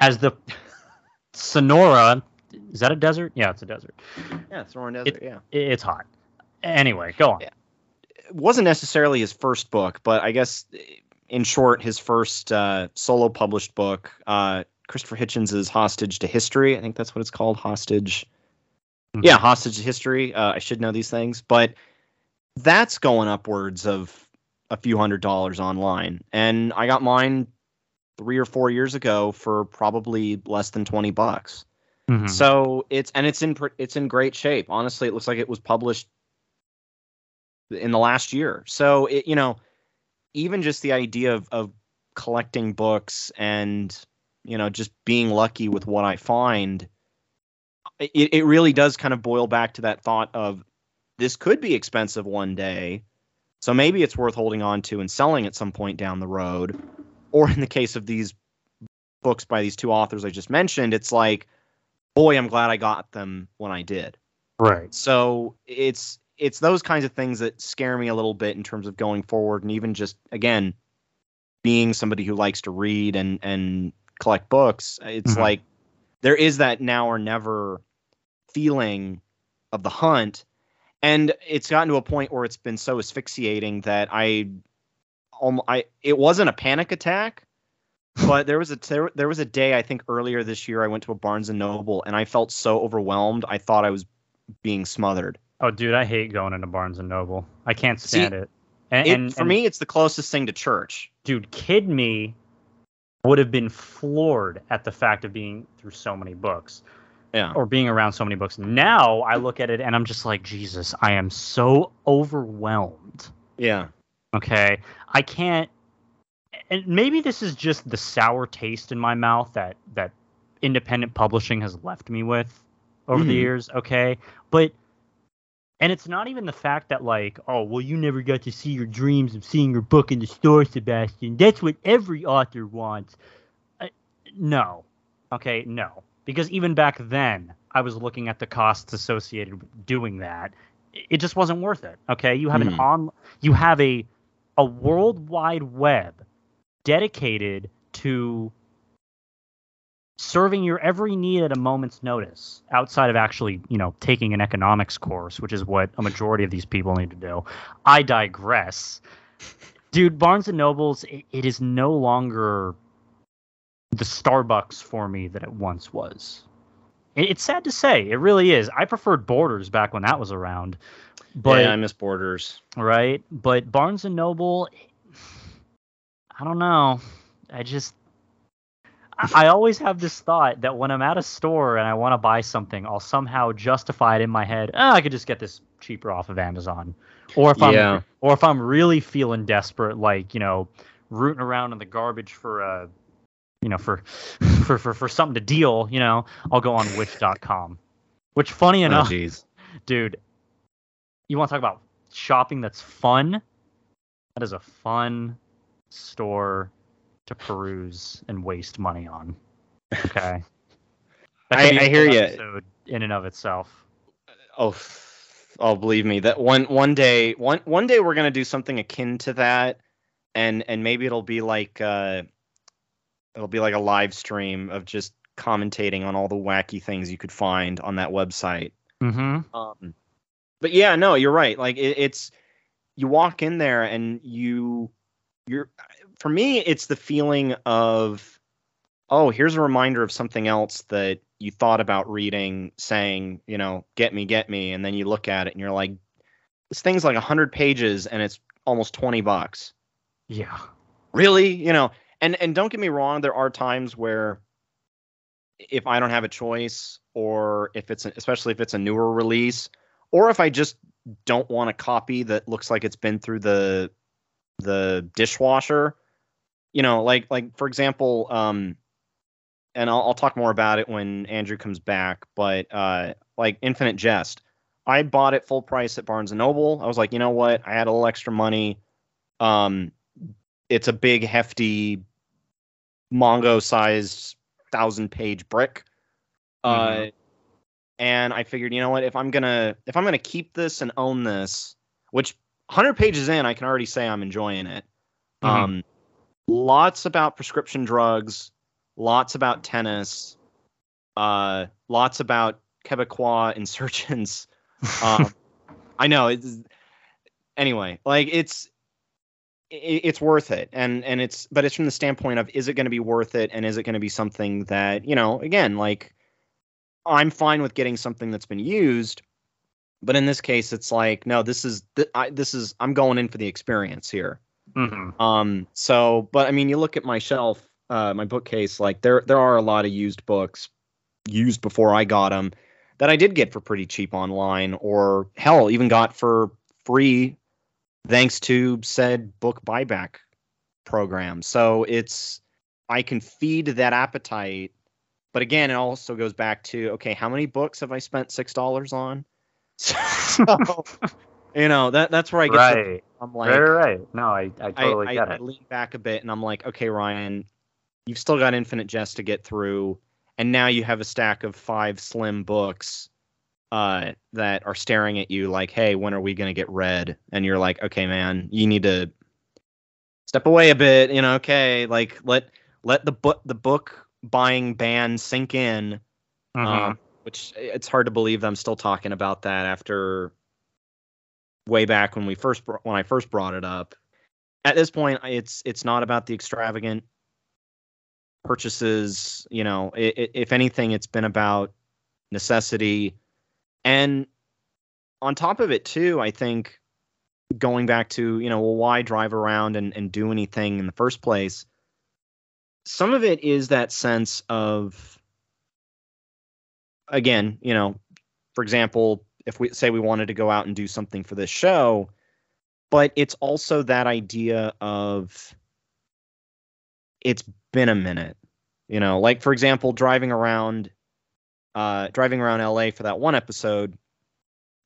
as the Sonora. Is that a desert? Yeah, it's a desert. Yeah, Sonoran Desert. yeah, It's hot. Anyway, go on. Yeah. it wasn't necessarily his first book, but I guess in short, his first uh, solo published book, uh, Christopher Hitchens' Hostage to History. I think that's what it's called, Hostage. Mhm. Yeah, Hostage to History. Uh, I should know these things, but that's going upwards of a few hundred dollars online, and I got mine three or four years ago for probably less than twenty bucks. Mhm. So it's and it's in it's in great shape. Honestly, it looks like it was published in the last year. So it you know, even just the idea of of collecting books and you know just being lucky with what I find, it it really does kind of boil back to that thought of this could be expensive one day. So maybe it's worth holding on to and selling at some point down the road. Or in the case of these books by these two authors I just mentioned, it's like boy, I'm glad I got them when I did. right. So it's it's those kinds of things that scare me a little bit in terms of going forward, and even just again being somebody who likes to read and and collect books. It's Mhm. like there is that now or never feeling of the hunt, and it's gotten to a point where it's been so asphyxiating that I, almost, I it wasn't a panic attack but there was a there, there was a day I think earlier this year I went to a Barnes and Noble and I felt so overwhelmed I thought I was being smothered. Oh, dude, I hate going into Barnes and Noble. I can't See, stand it. And, It, and for and, me, it's the closest thing to church. dude, kid me would have been floored at the fact of being through so many books Yeah, or being around so many books. Now I look at it and I'm just like, Jesus, I am so overwhelmed. yeah, Okay. I can't and maybe this is just the sour taste in my mouth that that independent publishing has left me with over the Mhm. years, okay? But and it's not even the fact that like, oh, well you never got to see your dreams of seeing your book in the store, Sebastian. That's what every author wants. Uh, no. Okay, no. Because even back then, I was looking at the costs associated with doing that. It just wasn't worth it. Okay, you have an Mhm. on you have a a world wide web dedicated to serving your every need at a moment's notice outside of actually you know taking an economics course which is what a majority of these people need to do i digress dude, Barnes and Nobles, it, it is no longer the Starbucks for me that it once was. It, it's sad to say, it really is. I preferred Borders back when that was around, but yeah, I miss Borders. right? But Barnes and Noble, I don't know. I just, I always have this thought that when I'm at a store and I want to buy something, I'll somehow justify it in my head. Oh, I could just get this cheaper off of Amazon, or if I'm, Yeah. or if I'm really feeling desperate, like you know, rooting around in the garbage for uh, you know, for for for, for something to deal, you know, I'll go on Wish.com. Which, funny Oh, enough, jeez. dude, you want to talk about shopping that's fun? That is a fun store to peruse and waste money on. Okay. I- I hear you. In and of itself. Oh, oh, believe me, that one one day, one one day we're gonna do something akin to that, and and maybe it'll be like uh, it'll be like a live stream of just commentating on all the wacky things you could find on that website. Mm-hmm. Um, but yeah, no, you're right. Like it, it's you walk in there and you you're for me it's the feeling of oh here's a reminder of something else that you thought about reading saying you know get me get me and then you look at it and you're like this thing's like 100 pages and it's almost 20 bucks Yeah. really you know and and don't get me wrong there are times where if i don't have a choice or if it's especially if it's a newer release or if i just don't want a copy that looks like it's been through the the dishwasher. You know like like for example um and I'll, I'll talk more about it when andrew comes back but uh like infinite jest i bought it full price at barnes and noble. I was like you know what? I had a little extra money. Um it's a big hefty mongo sized thousand page brick. Uh Mhm. and i figured you know what? If i'm gonna if i'm gonna keep this and own this which 100 pages in i can already say i'm enjoying it. Mhm. um lots about prescription drugs lots about tennis uh lots about quebecois insurgents. Um i know it's anyway like it's it's worth it. And and it's but it's from the standpoint of is it going to be worth it? And is it going to be something that you know again like i'm fine with getting something that's been used but in this case it's like no this is th- I, this is i'm going in for the experience here. Mhm. um so but i mean you look at my shelf uh my bookcase like there there are a lot of used books used before i got them that i did get for pretty cheap online or hell even got for free thanks to said book buyback program. So it's i can feed that appetite but again it also goes back to okay how many books have i spent six dollars on so you know that that's where i get to, right. i'm like right, right. No, I, I I, totally I, get I it. lean back a bit and I'm like, okay, Ryan, you've still got Infinite Jest to get through, and now you have a stack of five slim books uh, that are staring at you like, hey, when are we gonna get read? And you're like, okay, man, you need to step away a bit. You know, okay, like let let the book the book buying ban sink in. Mhm. Um, which eh, it's hard to believe I'm still talking about that after way back when we first when I first brought it up. At this point, it's it's not about the extravagant purchases. You know, i i if anything, it's been about necessity, and on top of it too, I think going back to you know, well, why drive around and, and do anything in the first place? Some of it is that sense of again, you know, for example, if we say we wanted to go out and do something for this show, but it's also that idea of it's been a minute. You know, like for example, driving around uh driving around LA for that one episode,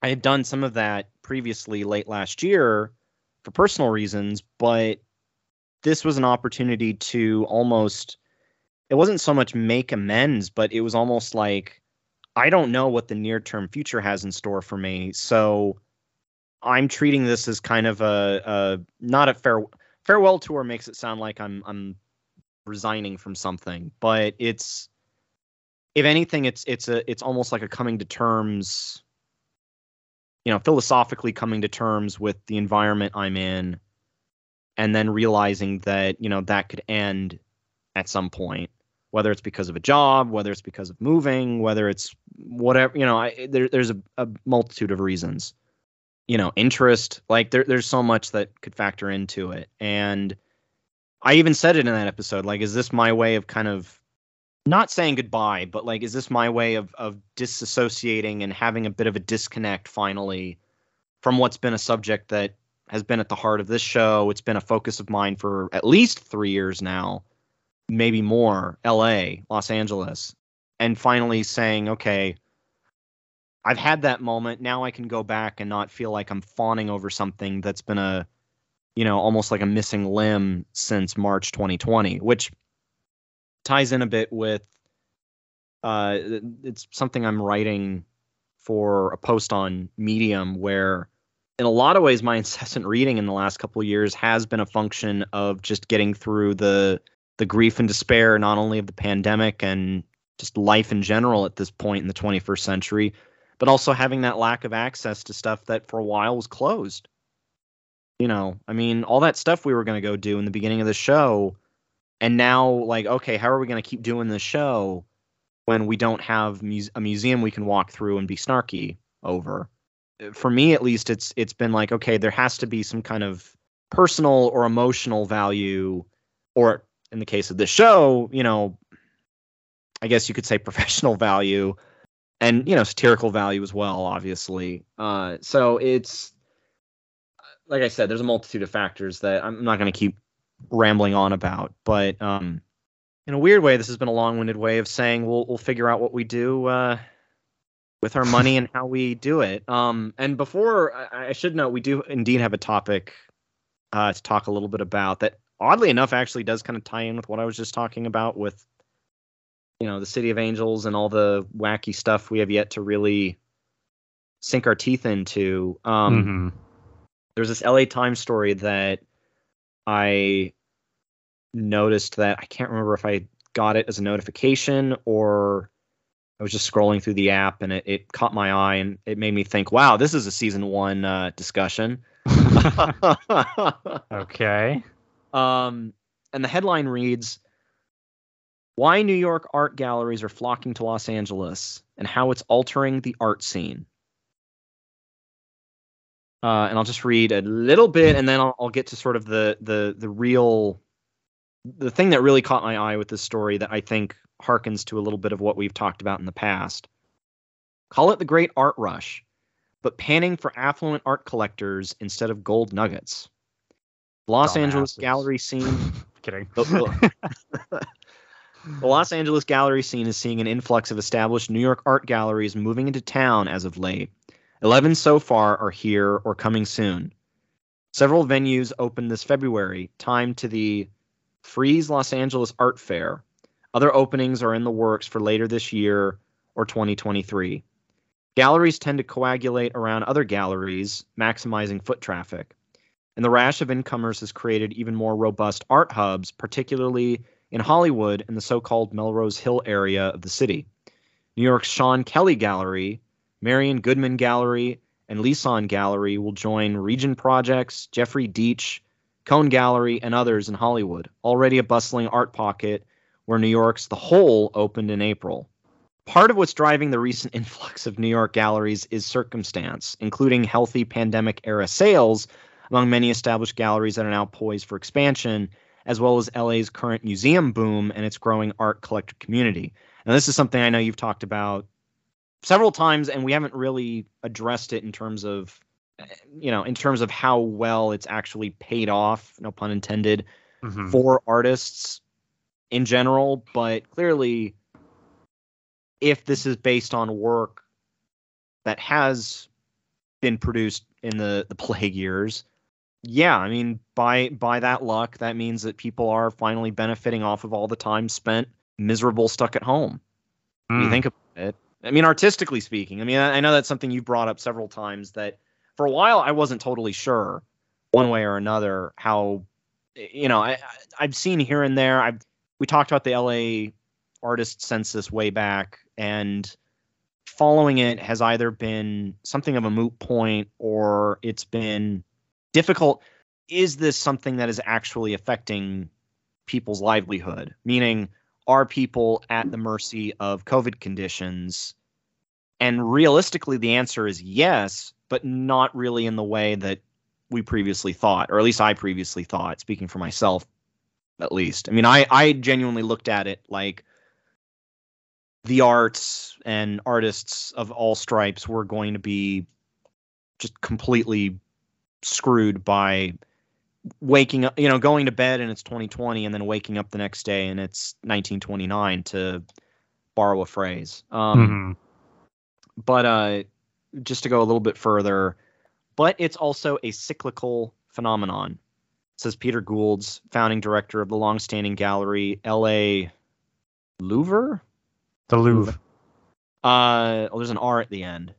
I had done some of that previously late last year for personal reasons, but this was an opportunity to almost it wasn't so much make amends, but it was almost like I don't know what the near term future has in store for me. So I'm treating this as kind of a, a not a fair, farewell tour makes it sound like I'm I'm resigning from something, but it's if anything, it's it's a it's almost like a coming to terms, you know, philosophically coming to terms with the environment I'm in, and then realizing that you know that could end at some point whether it's because of a job whether it's because of moving whether it's whatever you know I, there, there's a, a multitude of reasons you know interest like there, there's so much that could factor into it. And i even said it in that episode like is this my way of kind of not saying goodbye but like is this my way of of disassociating and having a bit of a disconnect finally from what's been a subject that has been at the heart of this show? It's been a focus of mine for at least three years now maybe more la los angeles and finally saying okay I've had that moment. Now I can go back and not feel like I'm fawning over something that's been a, you know, almost like a missing limb since March 2020, which ties in a bit with. Uh, it's something I'm writing for a post on Medium where, in a lot of ways, my incessant reading in the last couple years has been a function of just getting through the the grief and despair, not only of the pandemic and just life in general at this point in the 21st century, but also having that lack of access to stuff that for a while was closed. You know, I mean, all that stuff we were going to go do in the beginning of the show, and now, like, okay, how are we going to keep doing this show when we don't have muse- a museum we can walk through and be snarky over? For me, at least, it's it's been like, okay, there has to be some kind of personal or emotional value, or in the case of this show, you know, I guess you could say professional value and you know satirical value as well obviously. Uh, so it's like i said there's a multitude of factors that i'm not going to keep rambling on about but um, in a weird way this has been a long-winded way of saying we'll we'll figure out what we do uh, with our money and how we do it. Um, and before I, I, should note we do indeed have a topic uh, to talk a little bit about that oddly enough actually does kind of tie in with what i was just talking about with you know the city of angels and all the wacky stuff we have yet to really sink our teeth into. Um mm-hmm. there's this la times story that i noticed that i can't remember if i got it as a notification or i was just scrolling through the app and it, it caught my eye and it made me think wow this is a season one uh, discussion. Okay um and the headline reads why New York art galleries are flocking to Los Angeles and how it's altering the art scene. Uh, and I'll just read a little bit, and then I'll, I'll, get to sort of the the the real the thing that really caught my eye with this story that I think harkens to a little bit of what we've talked about in the past. Call it the Great Art Rush, but panning for affluent art collectors instead of gold nuggets. Los Dumb Angeles asses. gallery scene. Kidding. The Los Angeles gallery scene is seeing an influx of established New York art galleries moving into town as of late. Eleven so far are here or coming soon. Several venues opened this February, timed to the Frieze Los Angeles Art Fair. Other openings are in the works for later this year or 2023. Galleries tend to coagulate around other galleries, maximizing foot traffic. And the rash of incomers has created even more robust art hubs, particularly in Hollywood and the so called Melrose Hill area of the city. New York's Sean Kelly Gallery, Marian Goodman Gallery, and Lisson Gallery will join Regen Projects, Jeffrey Deitch, Kohn Gallery, and others in Hollywood, already a bustling art pocket where New York's The Hole opened in April. Part of what's driving the recent influx of New York galleries is circumstance, including healthy pandemic era sales among many established galleries that are now poised for expansion as well as LA's current museum boom and its growing art collector community. Now, this is something I know you've talked about several times, and we haven't really addressed it in terms of, you know, in terms of how well it's actually paid off, no pun intended, mm-hmm. for artists in general. But clearly, if this is based on work that has been produced in the the plague years, yeah, I mean, by by that luck, that means that people are finally benefiting off of all the time spent miserable stuck at home. Mm. You hmm. think about it. I mean, artistically speaking, I mean, I, I know that's something you've brought up several times. That for a while I wasn't totally sure, one way or another, how you know I I've seen here and there. I've we talked about the L.A. artist census way back, and following it has either been something of a moot point or it's been difficult. is this something that is actually affecting people's livelihood? Meaning, are people at the mercy of COVID conditions? And realistically, the answer is yes, but not really in the way that we previously thought, or at least I previously thought, speaking for myself, at least. I mean, I, I genuinely looked at it like the arts and artists of all stripes were going to be just completely screwed by waking up, you know, going to bed and it's 2020 and then waking up the next day and it's 1929 to borrow a phrase. Um, Mhm. but uh, just to go a little bit further, but it's also a cyclical phenomenon, says Peter Goulds, founding director of the longstanding gallery L.A. Louvre. The Louvre. Uh, oh, there's an R at the end.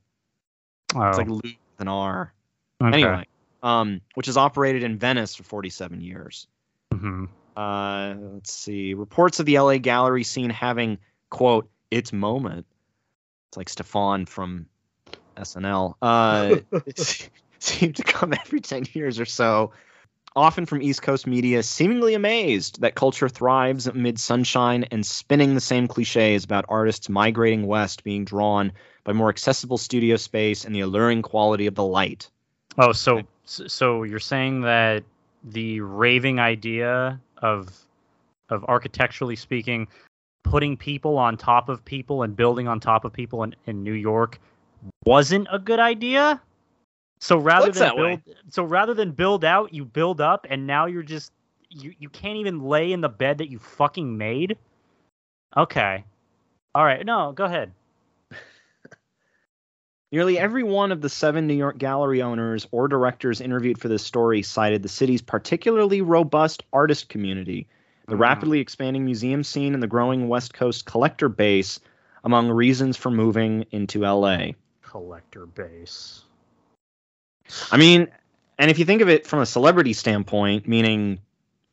Oh, It's like Louvre with an R. okay. Anyway, um, which has operated in Venice for 47 years. Mhm. Uh, let's see. Reports of the LA gallery scene having, quote, its moment. It's like Stefon from SNL. Uh, it se- seem to come every 10 years or so. Often from East Coast media, seemingly amazed that culture thrives amid sunshine and spinning the same cliches about artists migrating west being drawn by more accessible studio space and the alluring quality of the light. Oh, so so you're saying that the raving idea of of architecturally speaking, putting people on top of people and building on top of people in, in New York wasn't a good idea? So rather Looks than that way. build so rather than build out, you build up and now you're just you, you can't even lay in the bed that you fucking made? Okay. All right. No, go ahead. Nearly every one of the seven New York gallery owners or directors interviewed for this story cited the city's particularly robust artist community, the Mhm. rapidly expanding museum scene, and the growing West Coast collector base among reasons for moving into LA. Collector base. I mean, and if you think of it from a celebrity standpoint, meaning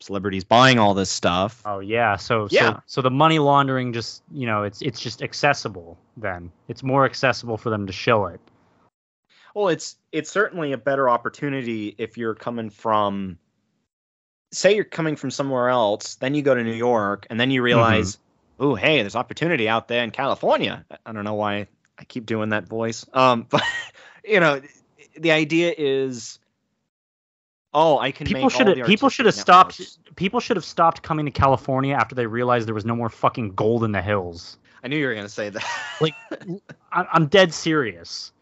celebrities buying all this stuff, Oh yeah, so Yeah. so so the money laundering just you know it's it's just accessible then. It's more accessible for them to show it. Well, it's it's certainly a better opportunity if you're coming from say you're coming from somewhere else, then you go to New York and then you realize, oh, hey, there's opportunity out there in California. I- I don't know why I keep doing that voice. Um, but you know, the idea is oh, I can People should have people should have stopped people should have stopped coming to California after they realized there was no more fucking gold in the hills. I knew you were going to say that. Like- I, I'm dead serious.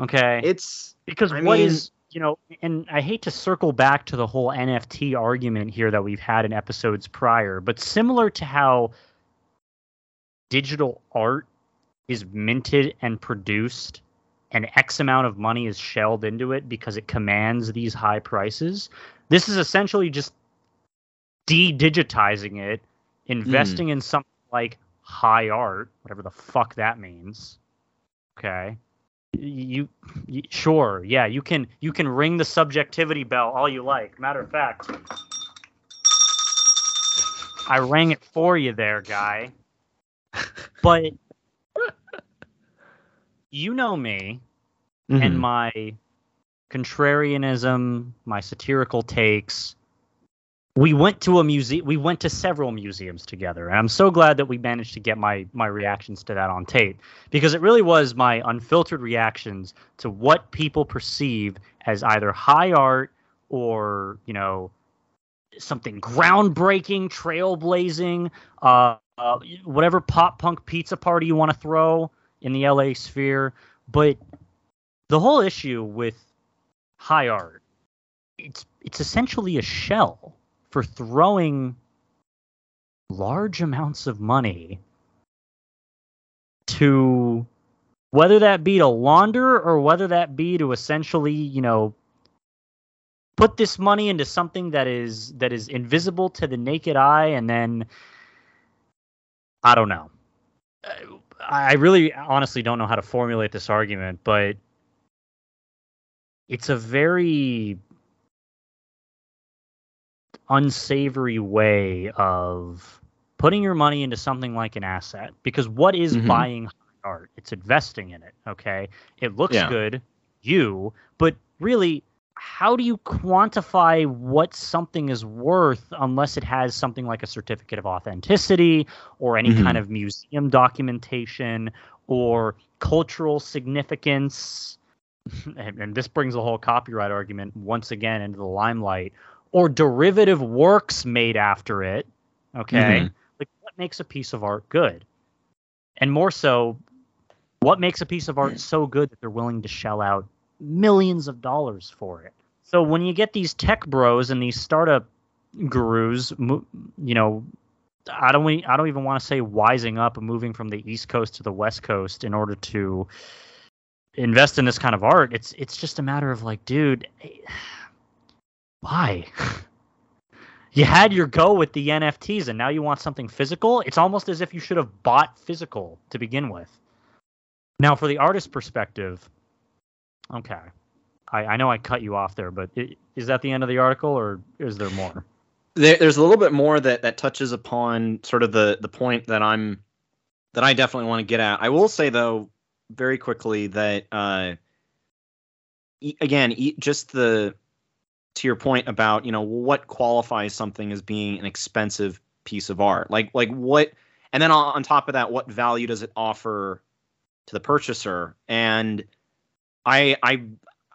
Okay. it's Because I what mean- is you know, and I hate to circle back to the whole NFT argument here that we've had in episodes prior, but similar to how digital art is minted and produced and X amount of money is shelled into it because it commands these high prices, this is essentially just de-digitizing it, investing hmm. in something like high art, whatever the fuck that means. Okay? You, you sure yeah you can you can ring the subjectivity bell all you like. Matter of fact i rang it for you there guy. But you know me Mm-hmm. and my contrarianism my satirical takes we went to a museum we went to several museums together and i'm so glad that we managed to get my my reactions to that on tape because it really was my unfiltered reactions to what people perceive as either high art or you know something groundbreaking trailblazing uh, uh whatever pop punk pizza party you want to throw in the la sphere but the whole issue with high art it's it's essentially a shell for throwing large amounts of money to whether that be to launder or whether that be to essentially, you know, put this money into something that is that is invisible to the naked eye and then I don't know. I really honestly don't know how to formulate this argument, but it's a very unsavory way of putting your money into something like an asset because what is Mhm. buying art it's investing in it okay it looks Yeah. good you but really how do you quantify what something is worth unless it has something like a certificate of authenticity or any Mhm. kind of museum documentation or cultural significance? And, and this brings the whole copyright argument once again into the limelight or derivative works made after it. Okay. Mhm. Like, what makes a piece of art good? And more so, what makes a piece of art so good that they're willing to shell out millions of dollars for it? So when you get these tech bros and these startup gurus, you know, I don't we- I don't even want to say wising up and moving from the East Coast to the West Coast in order to invest in this kind of art. It's it's just a matter of like, dude, eh, why? you had your go with the NFTs and now you want something physical? It's almost as if you should have bought physical to begin with. Now, for the artist perspective, okay. I, I know I cut you off there, but i is that the end of the article or is there more? there, there's a little bit more that that touches upon sort of the the point that I'm that I definitely want to get at. I will say though, very quickly that uh, again, just the to your point about you know what qualifies something as being an expensive piece of art, like like what, and then on, on top of that, what value does it offer to the purchaser? And I I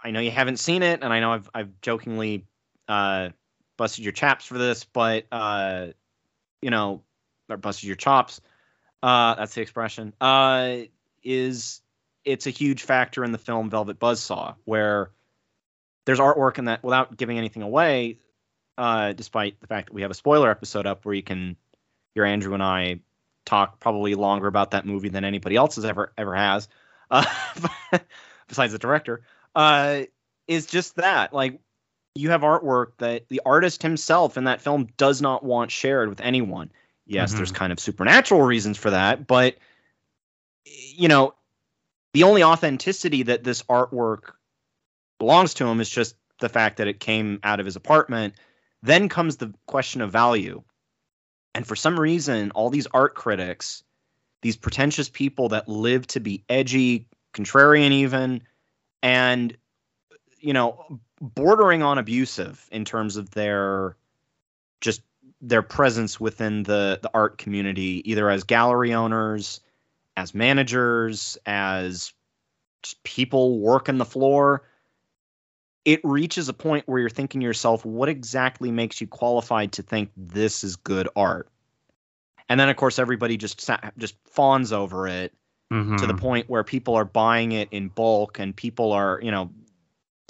I know you haven't seen it, and I know I've I've jokingly. Uh, busted your chaps for this, but uh, you know, or busted your chops. Uh, that's the expression. Uh, is it's a huge factor in the film Velvet Buzzsaw, where there's artwork in that without giving anything away. Uh, despite the fact that we have a spoiler episode up where you can, your Andrew and I talk probably longer about that movie than anybody else has ever ever has, uh, besides the director. Uh, is just that like you have artwork that the artist himself in that film does not want shared with anyone. Yes, Mhm. there's kind of supernatural reasons for that, but you know, the only authenticity that this artwork belongs to him is just the fact that it came out of his apartment. Then comes the question of value. And for some reason, all these art critics, these pretentious people that live to be edgy, contrarian even, and you know, bordering on abusive in terms of their just their presence within the the art community either as gallery owners as managers as people working the floor it reaches a point where you're thinking to yourself what exactly makes you qualified to think this is good art and then of course everybody just just fawns over it to the Mhm. point where people are buying it in bulk and people are you know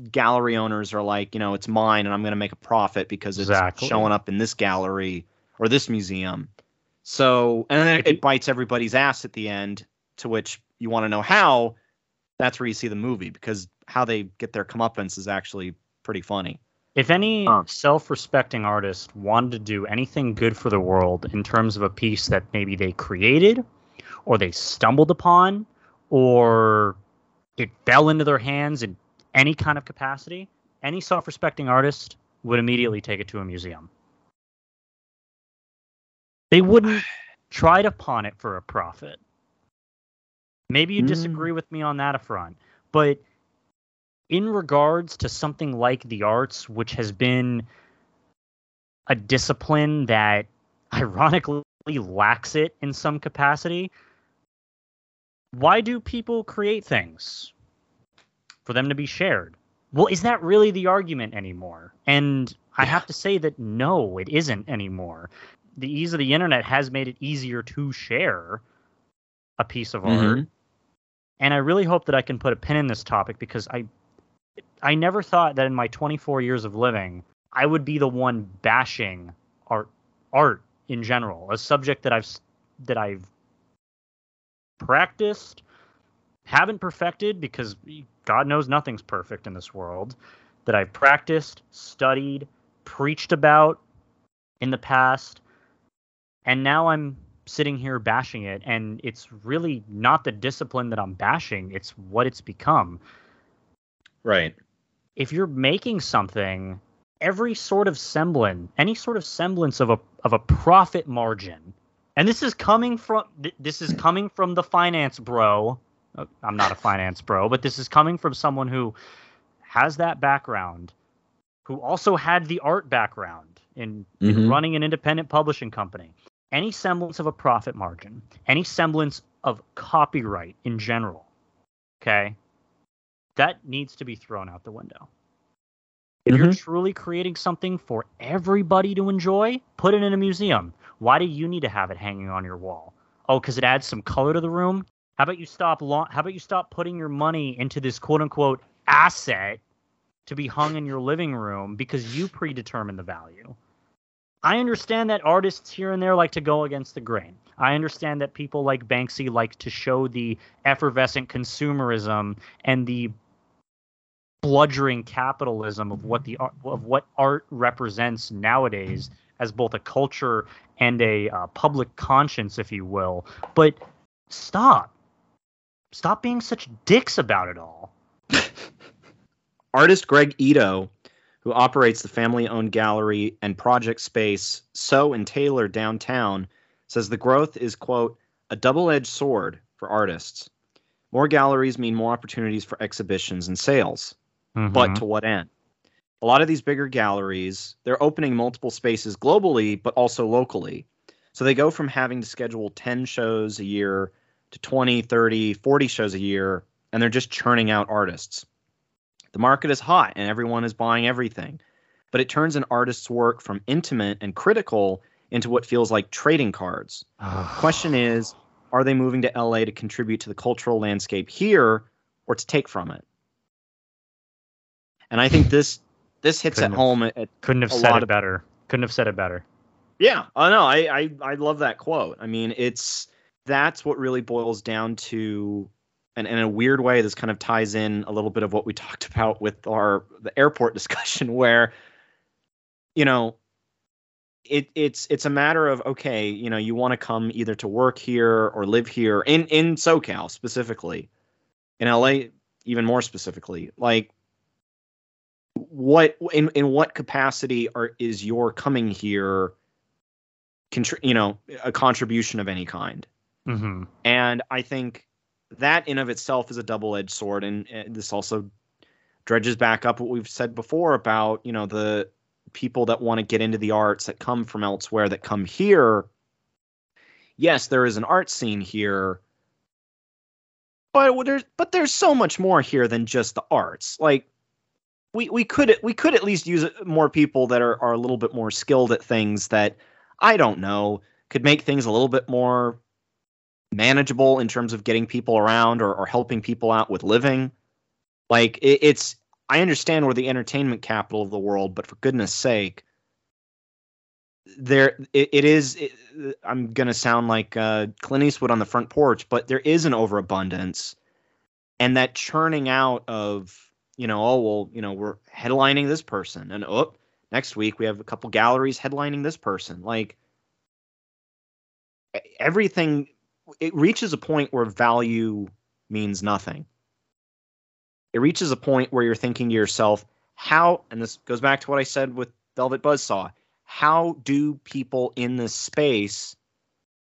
gallery owners are like you know it's mine and i'm going to make a profit because it's Exactly. showing up in this gallery or this museum so and then it, If you- it bites everybody's ass at the end to which you want to know how that's where you see the movie because how they get their comeuppance is actually pretty funny If any Huh. self-respecting artist wanted to do anything good for the world in terms of a piece that maybe they created or they stumbled upon or it fell into their hands in any kind of capacity, any self-respecting artist would immediately take it to a museum. They wouldn't try to pawn it for a profit. Maybe you Mm. disagree with me on that front, but in regards to something like the arts, which has been a discipline that ironically lacks it in some capacity, why do people create things? For them to be shared. Well, is that really the argument anymore? And I have to say that no, it isn't anymore. The ease of the internet has made it easier to share a piece of art Mhm. and I really hope that I can put a pin in this topic because I I never thought that in my 24 years of living I would be the one bashing art art in general, a subject that I've that I've practiced, haven't perfected because God knows nothing's perfect in this world, that I've practiced, studied, preached about in the past, and now I'm sitting here bashing it and it's really not the discipline that I'm bashing, it's what it's become. right If you're making something, every sort of semblance, any sort of semblance of a of a profit margin. And this is coming from this is coming from the finance bro. Uh, I'm not a finance bro, but this is coming from someone who has that background who also had the art background in, in Mhm. running an independent publishing company, any semblance of a profit margin, any semblance of copyright in general, okay, that needs to be thrown out the window. If you're mm-hmm. truly creating something for everybody to enjoy, put it in a museum. Why do you need to have it hanging on your wall? Oh, because it adds some color to the room. How about you stop? Lo- how about you stop putting your money into this quote unquote asset to be hung in your living room because you predetermine the value? I understand that artists here and there like to go against the grain. I understand that people like Banksy like to show the effervescent consumerism and the bludgeoning capitalism of what the of what art represents nowadays as both a culture and a uh, public conscience, if you will. But stop, stop being such dicks about it all. Artist Greg Ito, who operates the family owned gallery and project space Sow and Tailor downtown, says the growth is, quote, a double edged sword for artists. More galleries mean more opportunities for exhibitions and sales. Mm-hmm. But to what end? A lot of these bigger galleries, they're opening multiple spaces globally, but also locally. So they go from having to schedule 10 shows a year to 20, 30, 40 shows a year, and they're just churning out artists. The market is hot and everyone is buying everything, but it turns an artist's work from intimate and critical into what feels like trading cards. Question is, are they moving to LA to contribute to the cultural landscape here or to take from it? And I think this this hits Couldn't at have- home at, couldn't have said it of- better. Couldn't have said it better. yeah, I know. I, I I love that quote. I mean, it's that's what really boils down to, and in a weird way, this kind of ties in a little bit of what we talked about with our the airport discussion, where, you know, it it's it's a matter of okay, you know, you want to come either to work here or live here in in SoCal specifically, in LA even more specifically, like what in in what capacity are is your coming here contri- you know a contribution of any kind Mm-hmm. and i think that in of itself is a double-edged sword and, and this also dredges back up what we've said before about you know the people that want to get into the arts that come from elsewhere that come here. Yes there is an art scene here. But there's but there's so much more here than just the arts. Like we we could we could at least use uh, more people that are are a little bit more skilled at things that I don't know could make things a little bit more manageable in terms of getting people around or, or helping people out with living. Like it, it's I understand we're the entertainment capital of the world, but for goodness sake, there it, it is. It, I'm gonna sound like uh, Clint Eastwood on the front porch, but there is an overabundance, and that churning out of you know, oh well, you know, we're headlining this person, and oh, next week we have a couple galleries headlining this person. Like everything, it reaches a point where value means nothing. It reaches a point where you're thinking to yourself, how, and this goes back to what I said with Velvet Buzzsaw, how do people in this space,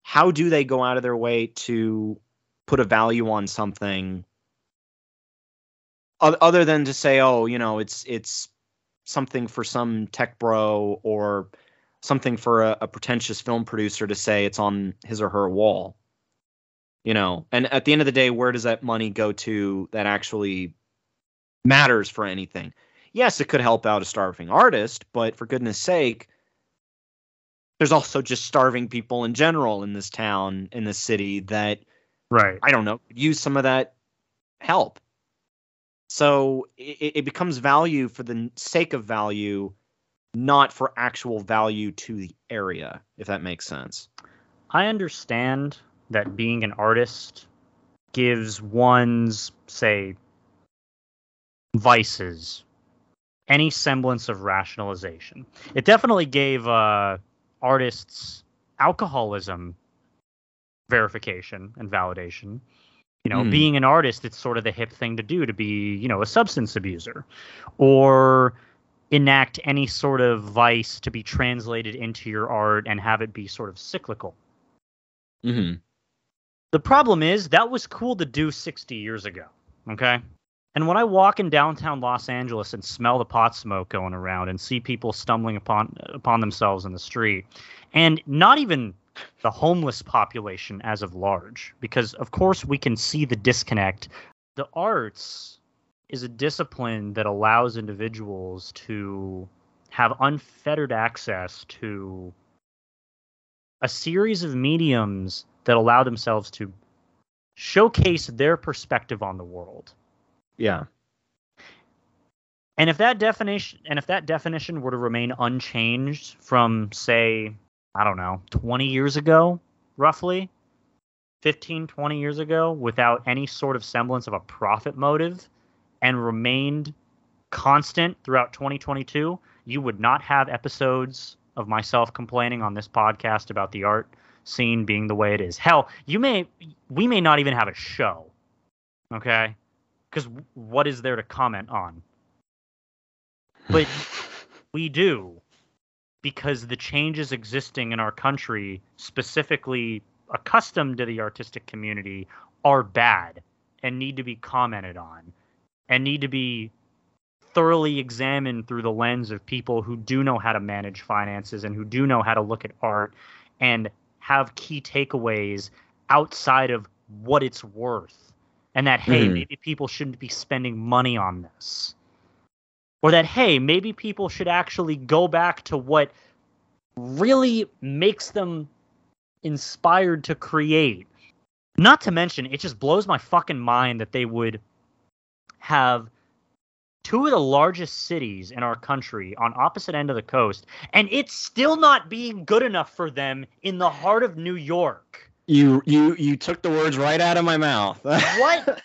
how do they go out of their way to put a value on something other than to say, oh, you know, it's it's something for some tech bro or something for a, a pretentious film producer to say it's on his or her wall. You know, and at the end of the day, where does that money go to that actually matters for anything? Yes, it could help out a starving artist, but for goodness sake, there's also just starving people in general in this town, in this city that Right. I don't know, use some of that help. So it, it becomes value for the sake of value, not for actual value to the area, if that makes sense. I understand that being an artist gives one's, say, vices any semblance of rationalization. It definitely gave uh, artists alcoholism verification and validation. You know, Hmm. being an artist, it's sort of the hip thing to do to be, you know, a substance abuser or enact any sort of vice to be translated into your art and have it be sort of cyclical. Mm-hmm. The problem is that was cool to do 60 years ago. Okay. And when I walk in downtown Los Angeles and smell the pot smoke going around and see people stumbling upon upon themselves in the street, and not even the homeless population as of large, because of course we can see the disconnect. The arts is a discipline that allows individuals to have unfettered access to a series of mediums that allow themselves to showcase their perspective on the world. Yeah. And if that definition and if that definition were to remain unchanged from say, I don't know, 20 years ago, roughly, 15, 20 years ago without any sort of semblance of a profit motive and remained constant throughout 2022, you would not have episodes of myself complaining on this podcast about the art scene being the way it is. Hell, you may we may not even have a show. Okay? Cuz what is there to comment on? But we do because the changes existing in our country, specifically accustomed to the artistic community, are bad and need to be commented on and need to be thoroughly examined through the lens of people who do know how to manage finances and who do know how to look at art and have key takeaways outside of what it's worth. And that, hey, Mhm. maybe people shouldn't be spending money on this. Or that, hey, maybe people should actually go back to what really makes them inspired to create. Not to mention, it just blows my fucking mind that they would have two of the largest cities in our country on opposite end of the coast and it's still not being good enough for them in the heart of New York. You you you took the words right out of my mouth. What?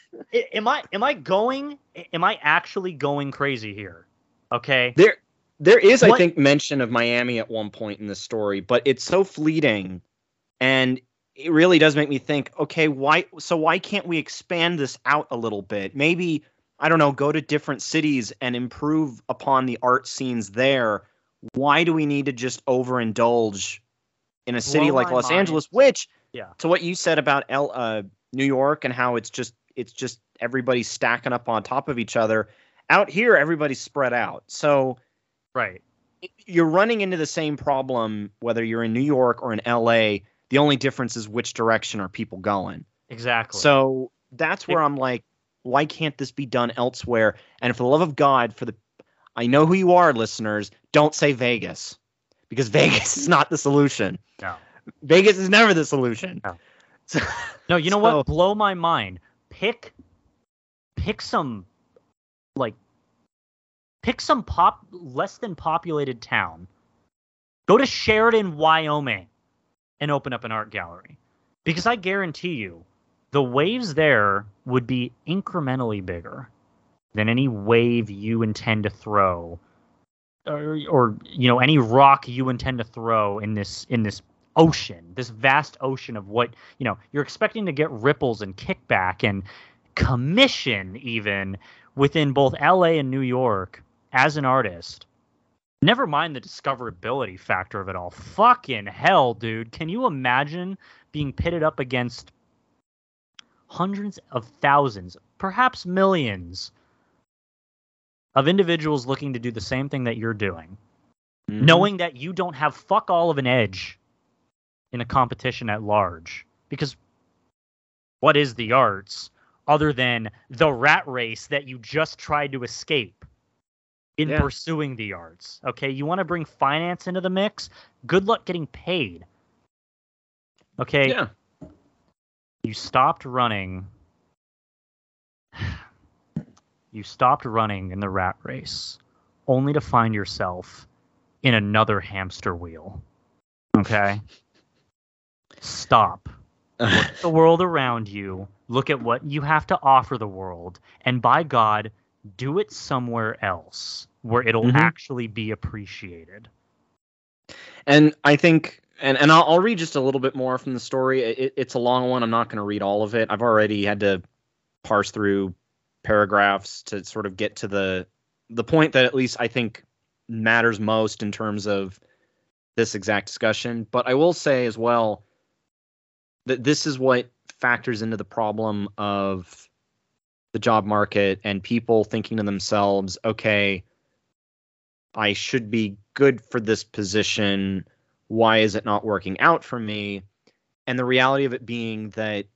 Am I am I going am I actually going crazy here? Okay? There there is, I think, mention of Miami at one point in the story, but it's so fleeting and it really does make me think, okay, why so why can't we expand this out a little bit? Maybe I don't know, go to different cities and improve upon the art scenes there. Why do we need to just overindulge in a city Blow like Los mind. Angeles, which Yeah. to what you said about L, uh, New York and how it's just it's just everybody's stacking up on top of each other. Out here, everybody's spread out. So Right. you're running into the same problem whether you're in New York or in LA. The only difference is which direction are people going. Exactly. So that's where I'm like, why can't this be done elsewhere? And for the love of God, for the I know who you are, listeners, don't say Vegas. Because Vegas is not the solution. No. Vegas is never the solution. No. So, No, you know So- what? Blow my mind. Pick pick some like pick some pop less than populated town. Go to Sheridan, Wyoming and open up an art gallery. Because I guarantee you the waves there would be incrementally bigger than any wave you intend to throw or, or you know any rock you intend to throw in this in this ocean this vast ocean of what you know you're expecting to get ripples and kickback and commission even within both LA and New York as an artist. Never mind the discoverability factor of it all. Fucking hell dude. Can you imagine being pitted up against hundreds of thousands perhaps millions of individuals looking to do the same thing that you're doing Mhm. knowing that you don't have fuck all of an edge in a competition at large. Because what is the arts other than the rat race that you just tried to escape in Yeah. pursuing the arts? Okay, you want to bring finance into the mix? Good luck getting paid. Okay, Yeah. You stopped running. You stopped running in the rat race only to find yourself in another hamster wheel. Okay? Stop. Look at the world around you. Look at what you have to offer the world. And by God, do it somewhere else where it'll Mhm. actually be appreciated. And I think, and, and I'll, I'll read just a little bit more from the story. It, it's a long one. I'm not going to read all of it. I've already had to parse through paragraphs to sort of get to the the point that at least I think matters most in terms of this exact discussion. But I will say as well that this is what factors into the problem of the job market and people thinking to themselves, okay, I should be good for this position. Why is it not working out for me? And the reality of it being that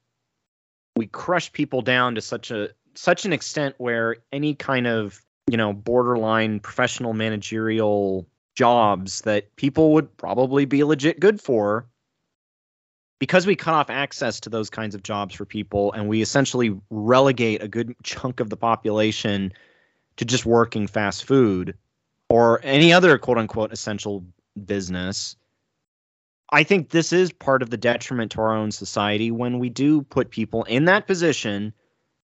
we crush people down to such a such an extent where any kind of you know borderline professional managerial jobs that people would probably be legit good for because we cut off access to those kinds of jobs for people and we essentially relegate a good chunk of the population to just working fast food or any other quote unquote essential business i think this is part of the detriment to our own society when we do put people in that position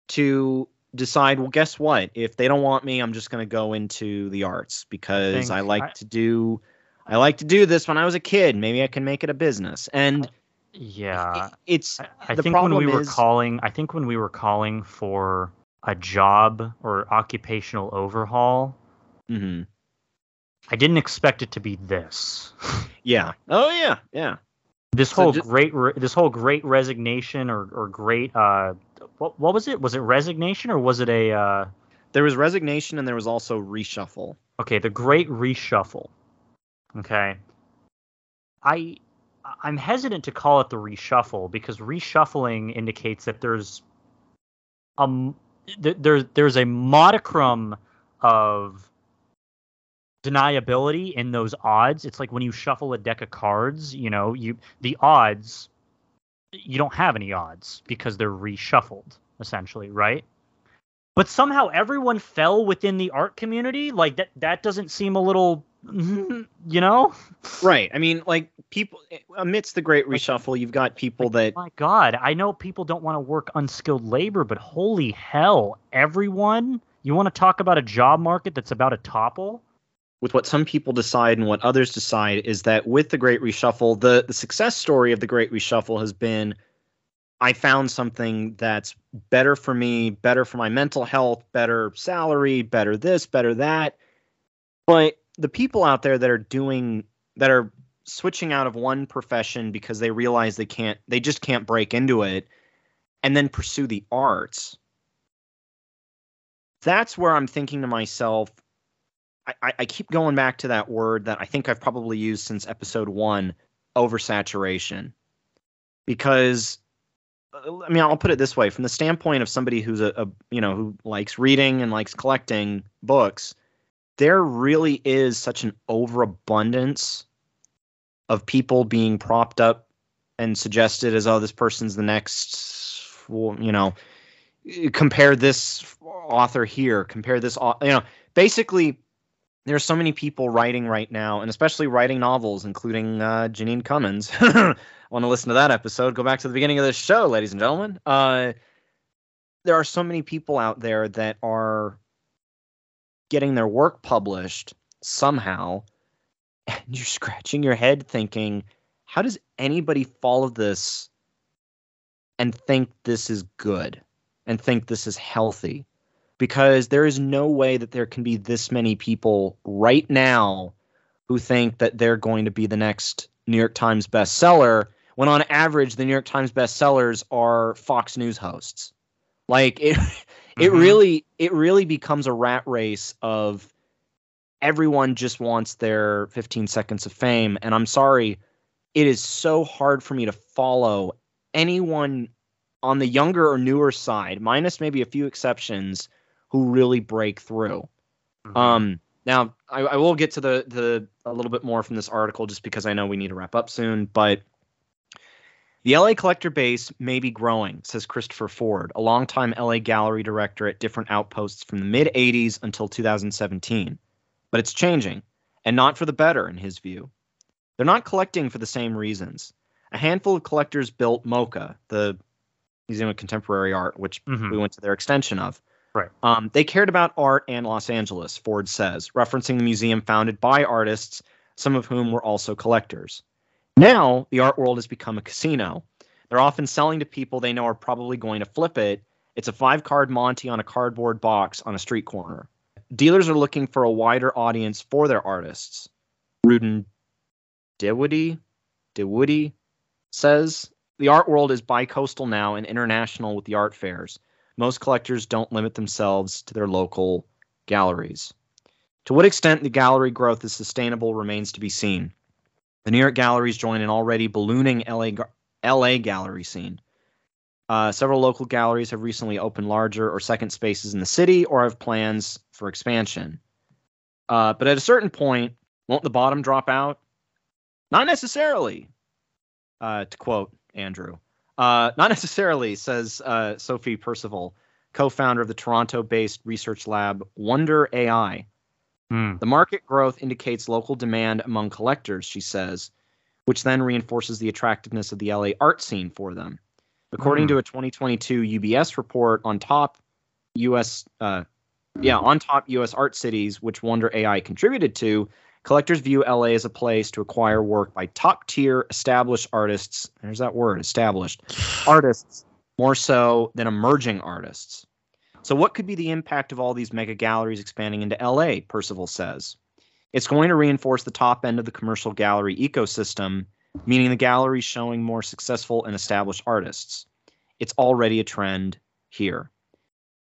to decide well guess what if they don't want me i'm just going to go into the arts because i, think like I- to do i like to do this when i was a kid maybe i can make it a business and Yeah. it- it's I, I think when we were is- calling, I think when we were calling for a job or occupational overhaul, mhm. I didn't expect it to be this. yeah oh yeah yeah This So whole ju- great, re- this whole great resignation or or great, uh, what what was it? Was it resignation or was it a? Uh, there was resignation and there was also reshuffle okay, the great reshuffle. Okay. I I'm hesitant to call it the reshuffle because reshuffling indicates that there's um th- there there's a modicum of deniability in those odds. It's like when you shuffle a deck of cards, you know, you the odds you don't have any odds because they're reshuffled essentially, right? But somehow everyone fell within the art community. Like that that doesn't seem a little you know? right i mean like people amidst the great reshuffle you've got people that My God, I know people don't want to work unskilled labor, but holy hell, everyone! You want to talk about a job market that's about to topple? With what some people decide and what others decide is that with the great reshuffle the the success story of the great reshuffle has been i found something that's better for me better for my mental health better salary better this better that. But the people out there that are doing that are switching out of one profession because they realize they can't they just can't break into it and then pursue the arts. That's where i'm thinking to myself I, I- keep going back to that word that I think I've probably used since episode one, oversaturation. Because uh, I mean, I'll put it this way: from the standpoint of somebody who's a, a you know who likes reading and likes collecting books, there really is such an overabundance of people being propped up and suggested as, oh, this person's the next, you know, compare this author here, compare this, you know, basically there are so many people writing right now, and especially writing novels, including uh, Jeanine Cummins. Want to listen to that episode? Go back to the beginning of the show, ladies and gentlemen. Uh, there are so many people out there that are getting their work published somehow, and you're scratching your head thinking, how does anybody follow this and think this is good and think this is healthy? Because there is no way that there can be this many people right now who think that they're going to be the next New York Times bestseller when on average the New York Times bestsellers are Fox News hosts. Like it it Mhm. really it really becomes a rat race of everyone just wants their 15 seconds of fame and I'm sorry it is so hard for me to follow anyone on the younger or newer side minus maybe a few exceptions who really break through. Mhm. Um, now I, I will get to the the a little bit more from this article just because I know we need to wrap up soon, but the LA collector base may be growing, says Christopher Ford, a longtime LA gallery director at different outposts from the mid 80s until 2017. But it's changing, and not for the better, in his view. They're not collecting for the same reasons. A handful of collectors built MoCA, the Museum of Contemporary Art, which Mhm. we went to their extension of. Right. Um, they cared about art and Los Angeles, Ford says, referencing the museum founded by artists, some of whom were also collectors. Now, the art world has become a casino. They're often selling to people they know are probably going to flip it. It's a five card Monty on a cardboard box on a street corner. Dealers are looking for a wider audience for their artists. Rudin Dewoody, Dewoody says the art world is bi-coastal now and international with the art fairs. Most collectors don't limit themselves to their local galleries. To what extent the gallery growth is sustainable remains to be seen. The New York galleries join an already ballooning LA, LA gallery scene. Uh, several local galleries have recently opened larger or second spaces in the city or have plans for expansion. Uh, but at a certain point, won't the bottom drop out? Not necessarily, uh, to quote Andrew. Uh, not necessarily, says uh, Sophie Perceval, co founder of the Toronto based research lab Wondeur AI. Hmm. The market growth indicates local demand among collectors, she says, which then reinforces the attractiveness of the LA art scene for them. According Hmm. to a 2022 UBS report on top US, uh, yeah, on top US art cities, which Wondeur AI contributed to, collectors view LA as a place to acquire work by top tier established artists. There's that word, established artists, more so than emerging artists. So, what could be the impact of all these mega galleries expanding into LA? Perceval says. It's going to reinforce the top end of the commercial gallery ecosystem, meaning the galleries showing more successful and established artists. It's already a trend here.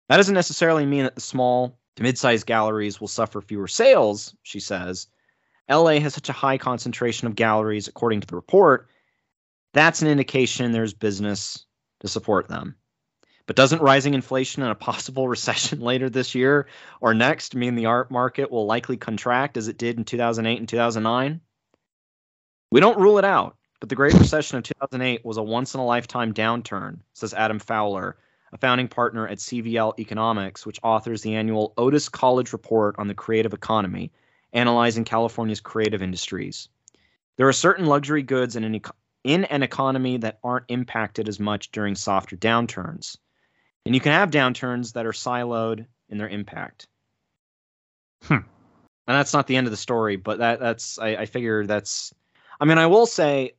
That doesn't necessarily mean that the small to mid sized galleries will suffer fewer sales, she says. LA has such a high concentration of galleries, according to the report. That's an indication there's business to support them. But doesn't rising inflation and a possible recession later this year or next mean the art market will likely contract as it did in 2008 and 2009? We don't rule it out, but the Great Recession of 2008 was a once in a lifetime downturn, says Adam Fowler, a founding partner at CVL Economics, which authors the annual Otis College Report on the Creative Economy, analyzing California's creative industries. There are certain luxury goods in an, eco- in an economy that aren't impacted as much during softer downturns. And you can have downturns that are siloed in their impact. Hmm. And that's not the end of the story, but that that's I, I figure that's I mean, I will say,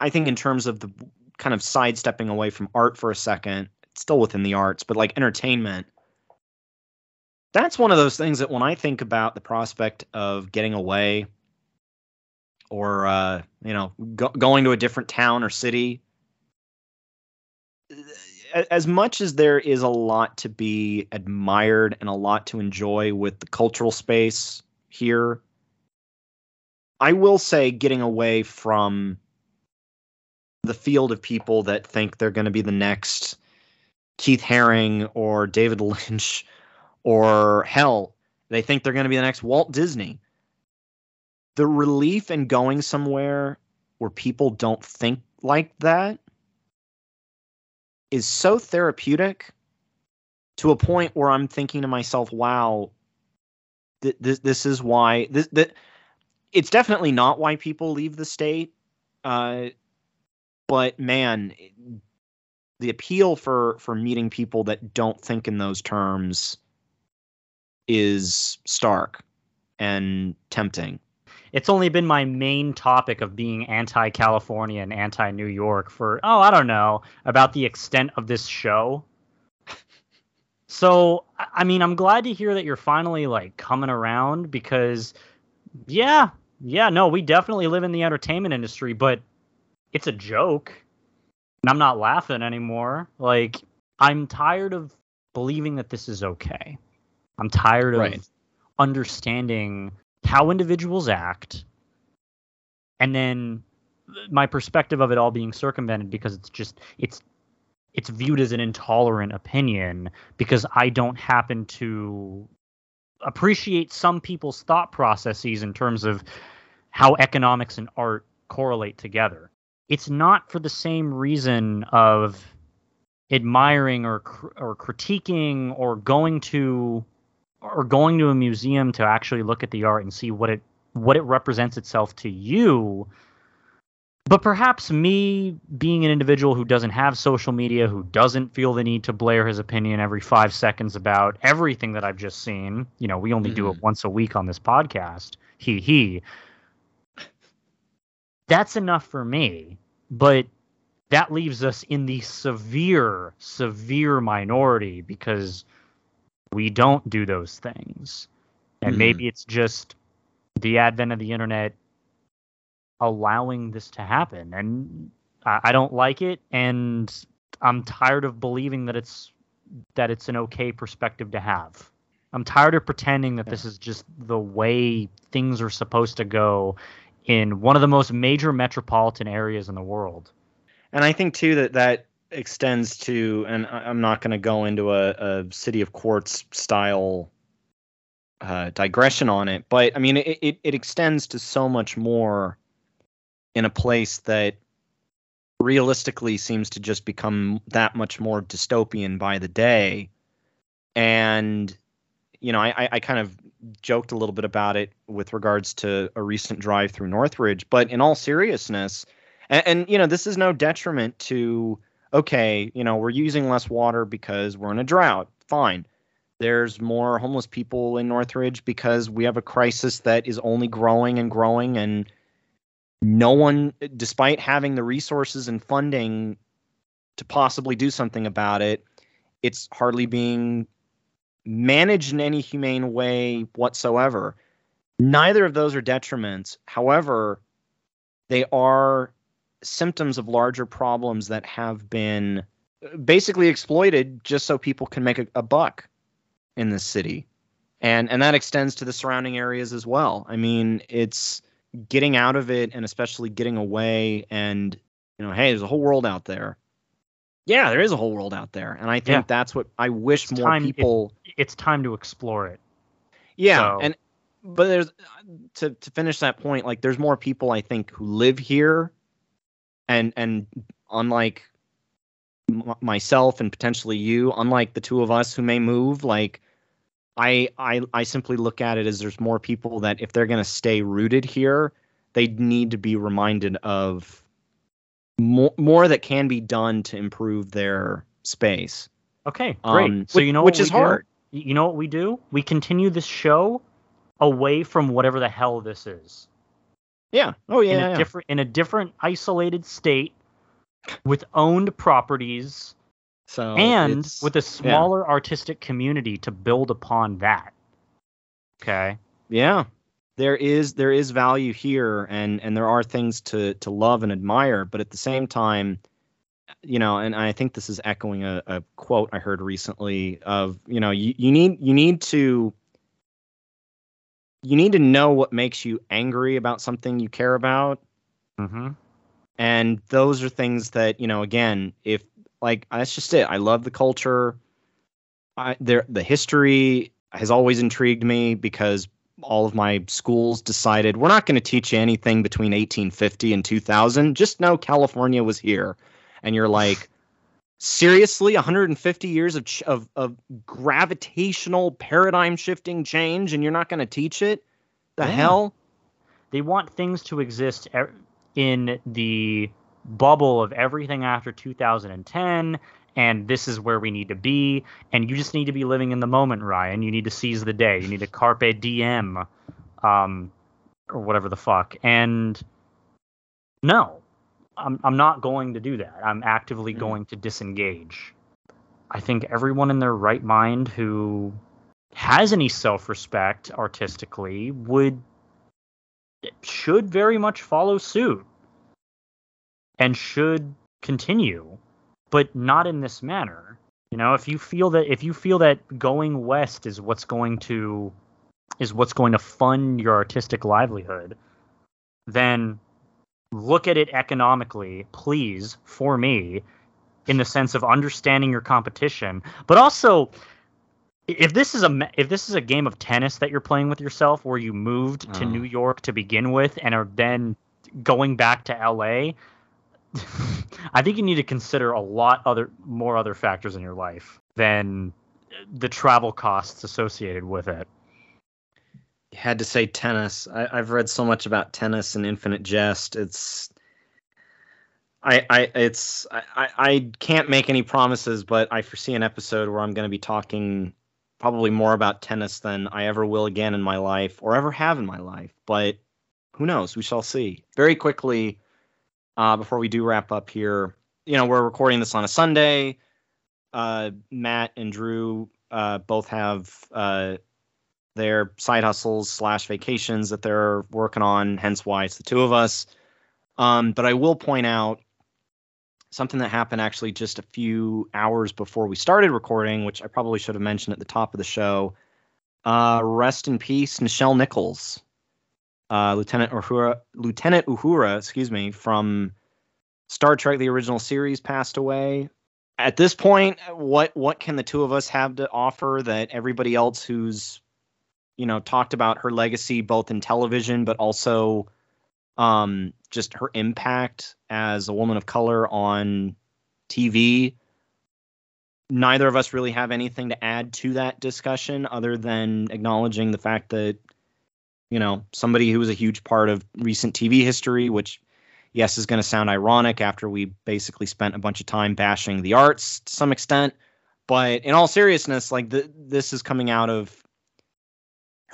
I think in terms of the kind of sidestepping away from art for a second, it's still within the arts, but like entertainment, that's one of those things that when I think about the prospect of getting away or, uh, you know, go- going to a different town or city, as much as there is a lot to be admired and a lot to enjoy with the cultural space here, I will say getting away from the field of people that think they're going to be the next Keith Haring or David Lynch or hell, they think they're going to be the next Walt Disney. The relief in going somewhere where people don't think like that is so therapeutic to a point where I'm thinking to myself, wow, th- this this is why this it's definitely not why people leave the state. Uh, but man, the appeal for for meeting people that don't think in those terms is stark and tempting. It's only been my main topic of being anti California and anti New York for, oh, I don't know, about the extent of this show. So, I- mean, I'm glad to hear that you're finally like coming around because, yeah, yeah, no, we definitely live in the entertainment industry, but it's a joke. And I'm not laughing anymore. Like, I'm tired of believing that this is okay. I'm tired of Right. understanding how individuals act and then my perspective of it all being circumvented because it's just it's it's viewed as an intolerant opinion because I don't happen to appreciate some people's thought processes in terms of how economics and art correlate together. It's not for the same reason of admiring or or critiquing or going to or going to a museum to actually look at the art and see what it what it represents itself to you. But perhaps me being an individual who doesn't have social media who doesn't feel the need to blare his opinion every 5 seconds about everything that I've just seen you know we only do it mm-hmm. once a week on this podcast he he that's enough for me. But that leaves us in the severe severe minority because we don't do those things. And Mhm. maybe it's just the advent of the internet allowing this to happen. And I, I don't like it. And I'm tired of believing that it's that it's an okay perspective to have. I'm tired of pretending that this is just the way things are supposed to go in one of the most major metropolitan areas in the world. And I think too that that extends to, and I'm not going to go into a, a city of quartz style uh, digression on it, but I mean it, it it extends to so much more in a place that realistically seems to just become that much more dystopian by the day. And you know, I, I- I kind of joked a little bit about it with regards to a recent drive through Northridge, but in all seriousness, and, and you know, this is no detriment to okay, you know, we're using less water because we're in a drought. Fine. There's more homeless people in Northridge because we have a crisis that is only growing and growing and no one despite having the resources and funding to possibly do something about it, it's hardly being managed in any humane way whatsoever. Neither of those are detriments. However, they are symptoms of larger problems that have been uh, basically exploited just so people can make a, a buck in this city. And and that extends to the surrounding areas as well. I mean, it's getting out of it and especially getting away and you know, hey, there's a whole world out there. Yeah, there is a whole world out there. And I think Yeah. that's what I wish It's more time- it- people It's time to explore it. yeah, So- and but there's uh, to to finish that point, like there's more people I think who live here, and and unlike m- myself and potentially you, unlike the two of us who may move, like I I I simply look at it as there's more people that if they're gonna stay rooted here, they need to be reminded of more more that can be done to improve their space. Okay, great. Um, so which- you know which is we do? hard. You know what we do? We continue this show away from whatever the hell this is. Yeah. Oh yeah. in a yeah. different in a different isolated state with owned properties so and with a smaller artistic community to build upon that. Okay. yeah there is there is value here and and there are things to to love and admire but at the same time you know and i think this is echoing a, a quote i heard recently of you know you, you need you need to you need to know what makes you angry about something you care about. Mm-hmm. and those are things that you know again if like that's just it. I love the culture. I there the history has always intrigued me because all of my schools decided we're not going to teach you anything between 1850 and 2000 just know california was here. And you're like seriously 150 years of of, of gravitational paradigm shifting change and you're not going to teach it? The Yeah. hell? They want things to exist in the bubble of everything after 2010 and this is where we need to be and you just need to be living in the moment ryan. You need to seize the day. You need to carpe diem um or whatever the fuck. And no i'm, I'm not going to do that. I'm actively Mm. going to disengage. I think everyone in their right mind who has any self-respect artistically would should very much follow suit and should continue but not in this manner. You know if you feel that if you feel that going west is what's going to is what's going to fund your artistic livelihood then look at it economically please for me in the sense of understanding your competition but also if this is a if this is a game of tennis that you're playing with yourself where you moved to Oh. New York to begin with and are then going back to LA I think you need to consider a lot other more other factors in your life than the travel costs associated with it. Had to say tennis. I, I've read so much about tennis and Infinite Jest. It's I, I it's I, I I can't make any promises, but I foresee an episode where I'm going to be talking probably more about tennis than I ever will again in my life or ever have in my life. But who knows? We shall see. Very quickly, uh, before we do wrap up here, you know, we're recording this on a Sunday. Uh, Matt and Drew uh, both have uh, their side hustles slash vacations that they're working on, hence why it's the two of us. Um, but I will point out something that happened actually just a few hours before we started recording, which I probably should have mentioned at the top of the show. Uh, rest in peace, Nichelle Nichols, uh, Lieutenant Uhura, Lieutenant Uhura, excuse me, from Star Trek: The Original Series, passed away. At this point, what what can the two of us have to offer that everybody else who's, you know, talked about her legacy both in television but also um, just her impact as a woman of color on TV. Neither of us really have anything to add to that discussion other than acknowledging the fact that, you know, somebody who was a huge part of recent TV history, which, yes, is going to sound ironic after we basically spent a bunch of time bashing the arts to some extent. But in all seriousness, like the, this is coming out of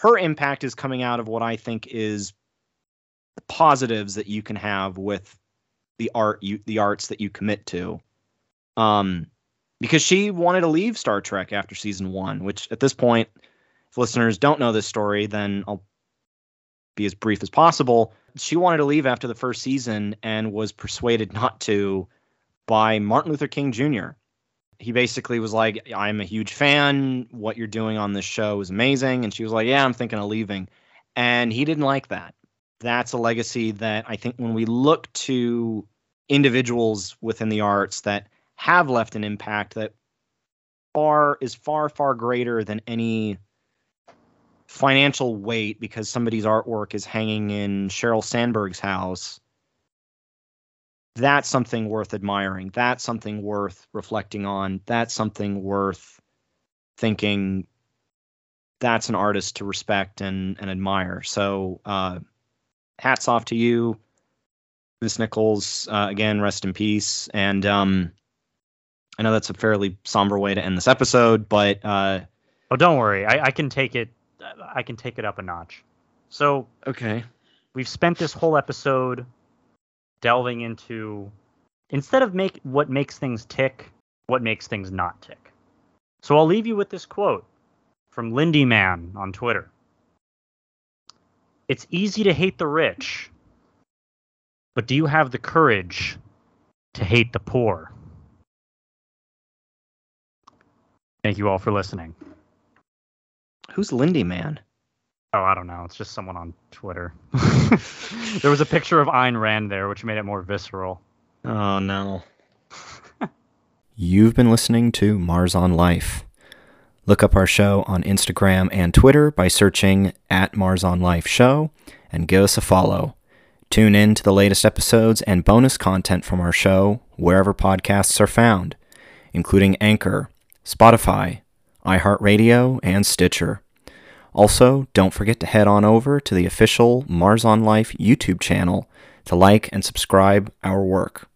her impact is coming out of what I think is the positives that you can have with the art you the arts that you commit to. Um because she wanted to leave Star Trek after season 1, which at this point if listeners don't know this story, then I'll be as brief as possible. She wanted to leave after the first season and was persuaded not to by Martin Luther King Jr. He basically was like, I'm a huge fan. What you're doing on this show is amazing. And she was like, Yeah, I'm thinking of leaving. And he didn't like that that's a legacy that I think when we look to individuals within the arts that have left an impact that far is far far greater than any financial weight because somebody's artwork is hanging in Sheryl Sandberg's house that's something worth admiring that's something worth reflecting on that's something worth thinking that's an artist to respect and, and admire so uh, hats off to you, Miss Nichols. Uh, again, rest in peace. And um, I know that's a fairly somber way to end this episode, but uh, oh, don't worry, I, I can take it. I can take it up a notch. So okay, we've spent this whole episode delving into instead of make what makes things tick, what makes things not tick. So I'll leave you with this quote from Lindy Man on Twitter. It's easy to hate the rich, but do you have the courage to hate the poor? Thank you all for listening. Who's Lindy Man? Oh, I don't know. It's just someone on Twitter. there was a picture of Ayn Rand there, which made it more visceral. Oh, no. You've been listening to Mars on Life. Look up our show on Instagram and Twitter by searching at Mars on Life Show and give us a follow. Tune in to the latest episodes and bonus content from our show wherever podcasts are found, including Anchor, Spotify, iHeartRadio, and Stitcher. Also, don't forget to head on over to the official Mars on Life YouTube channel to like and subscribe our work.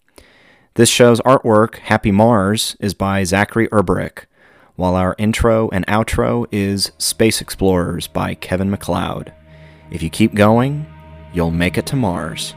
This show's artwork, Happy Mars, is by Zachary Erberich while our intro and outro is Space X-plorers by Kevin MacLeod. If you keep going, you'll make it to Mars.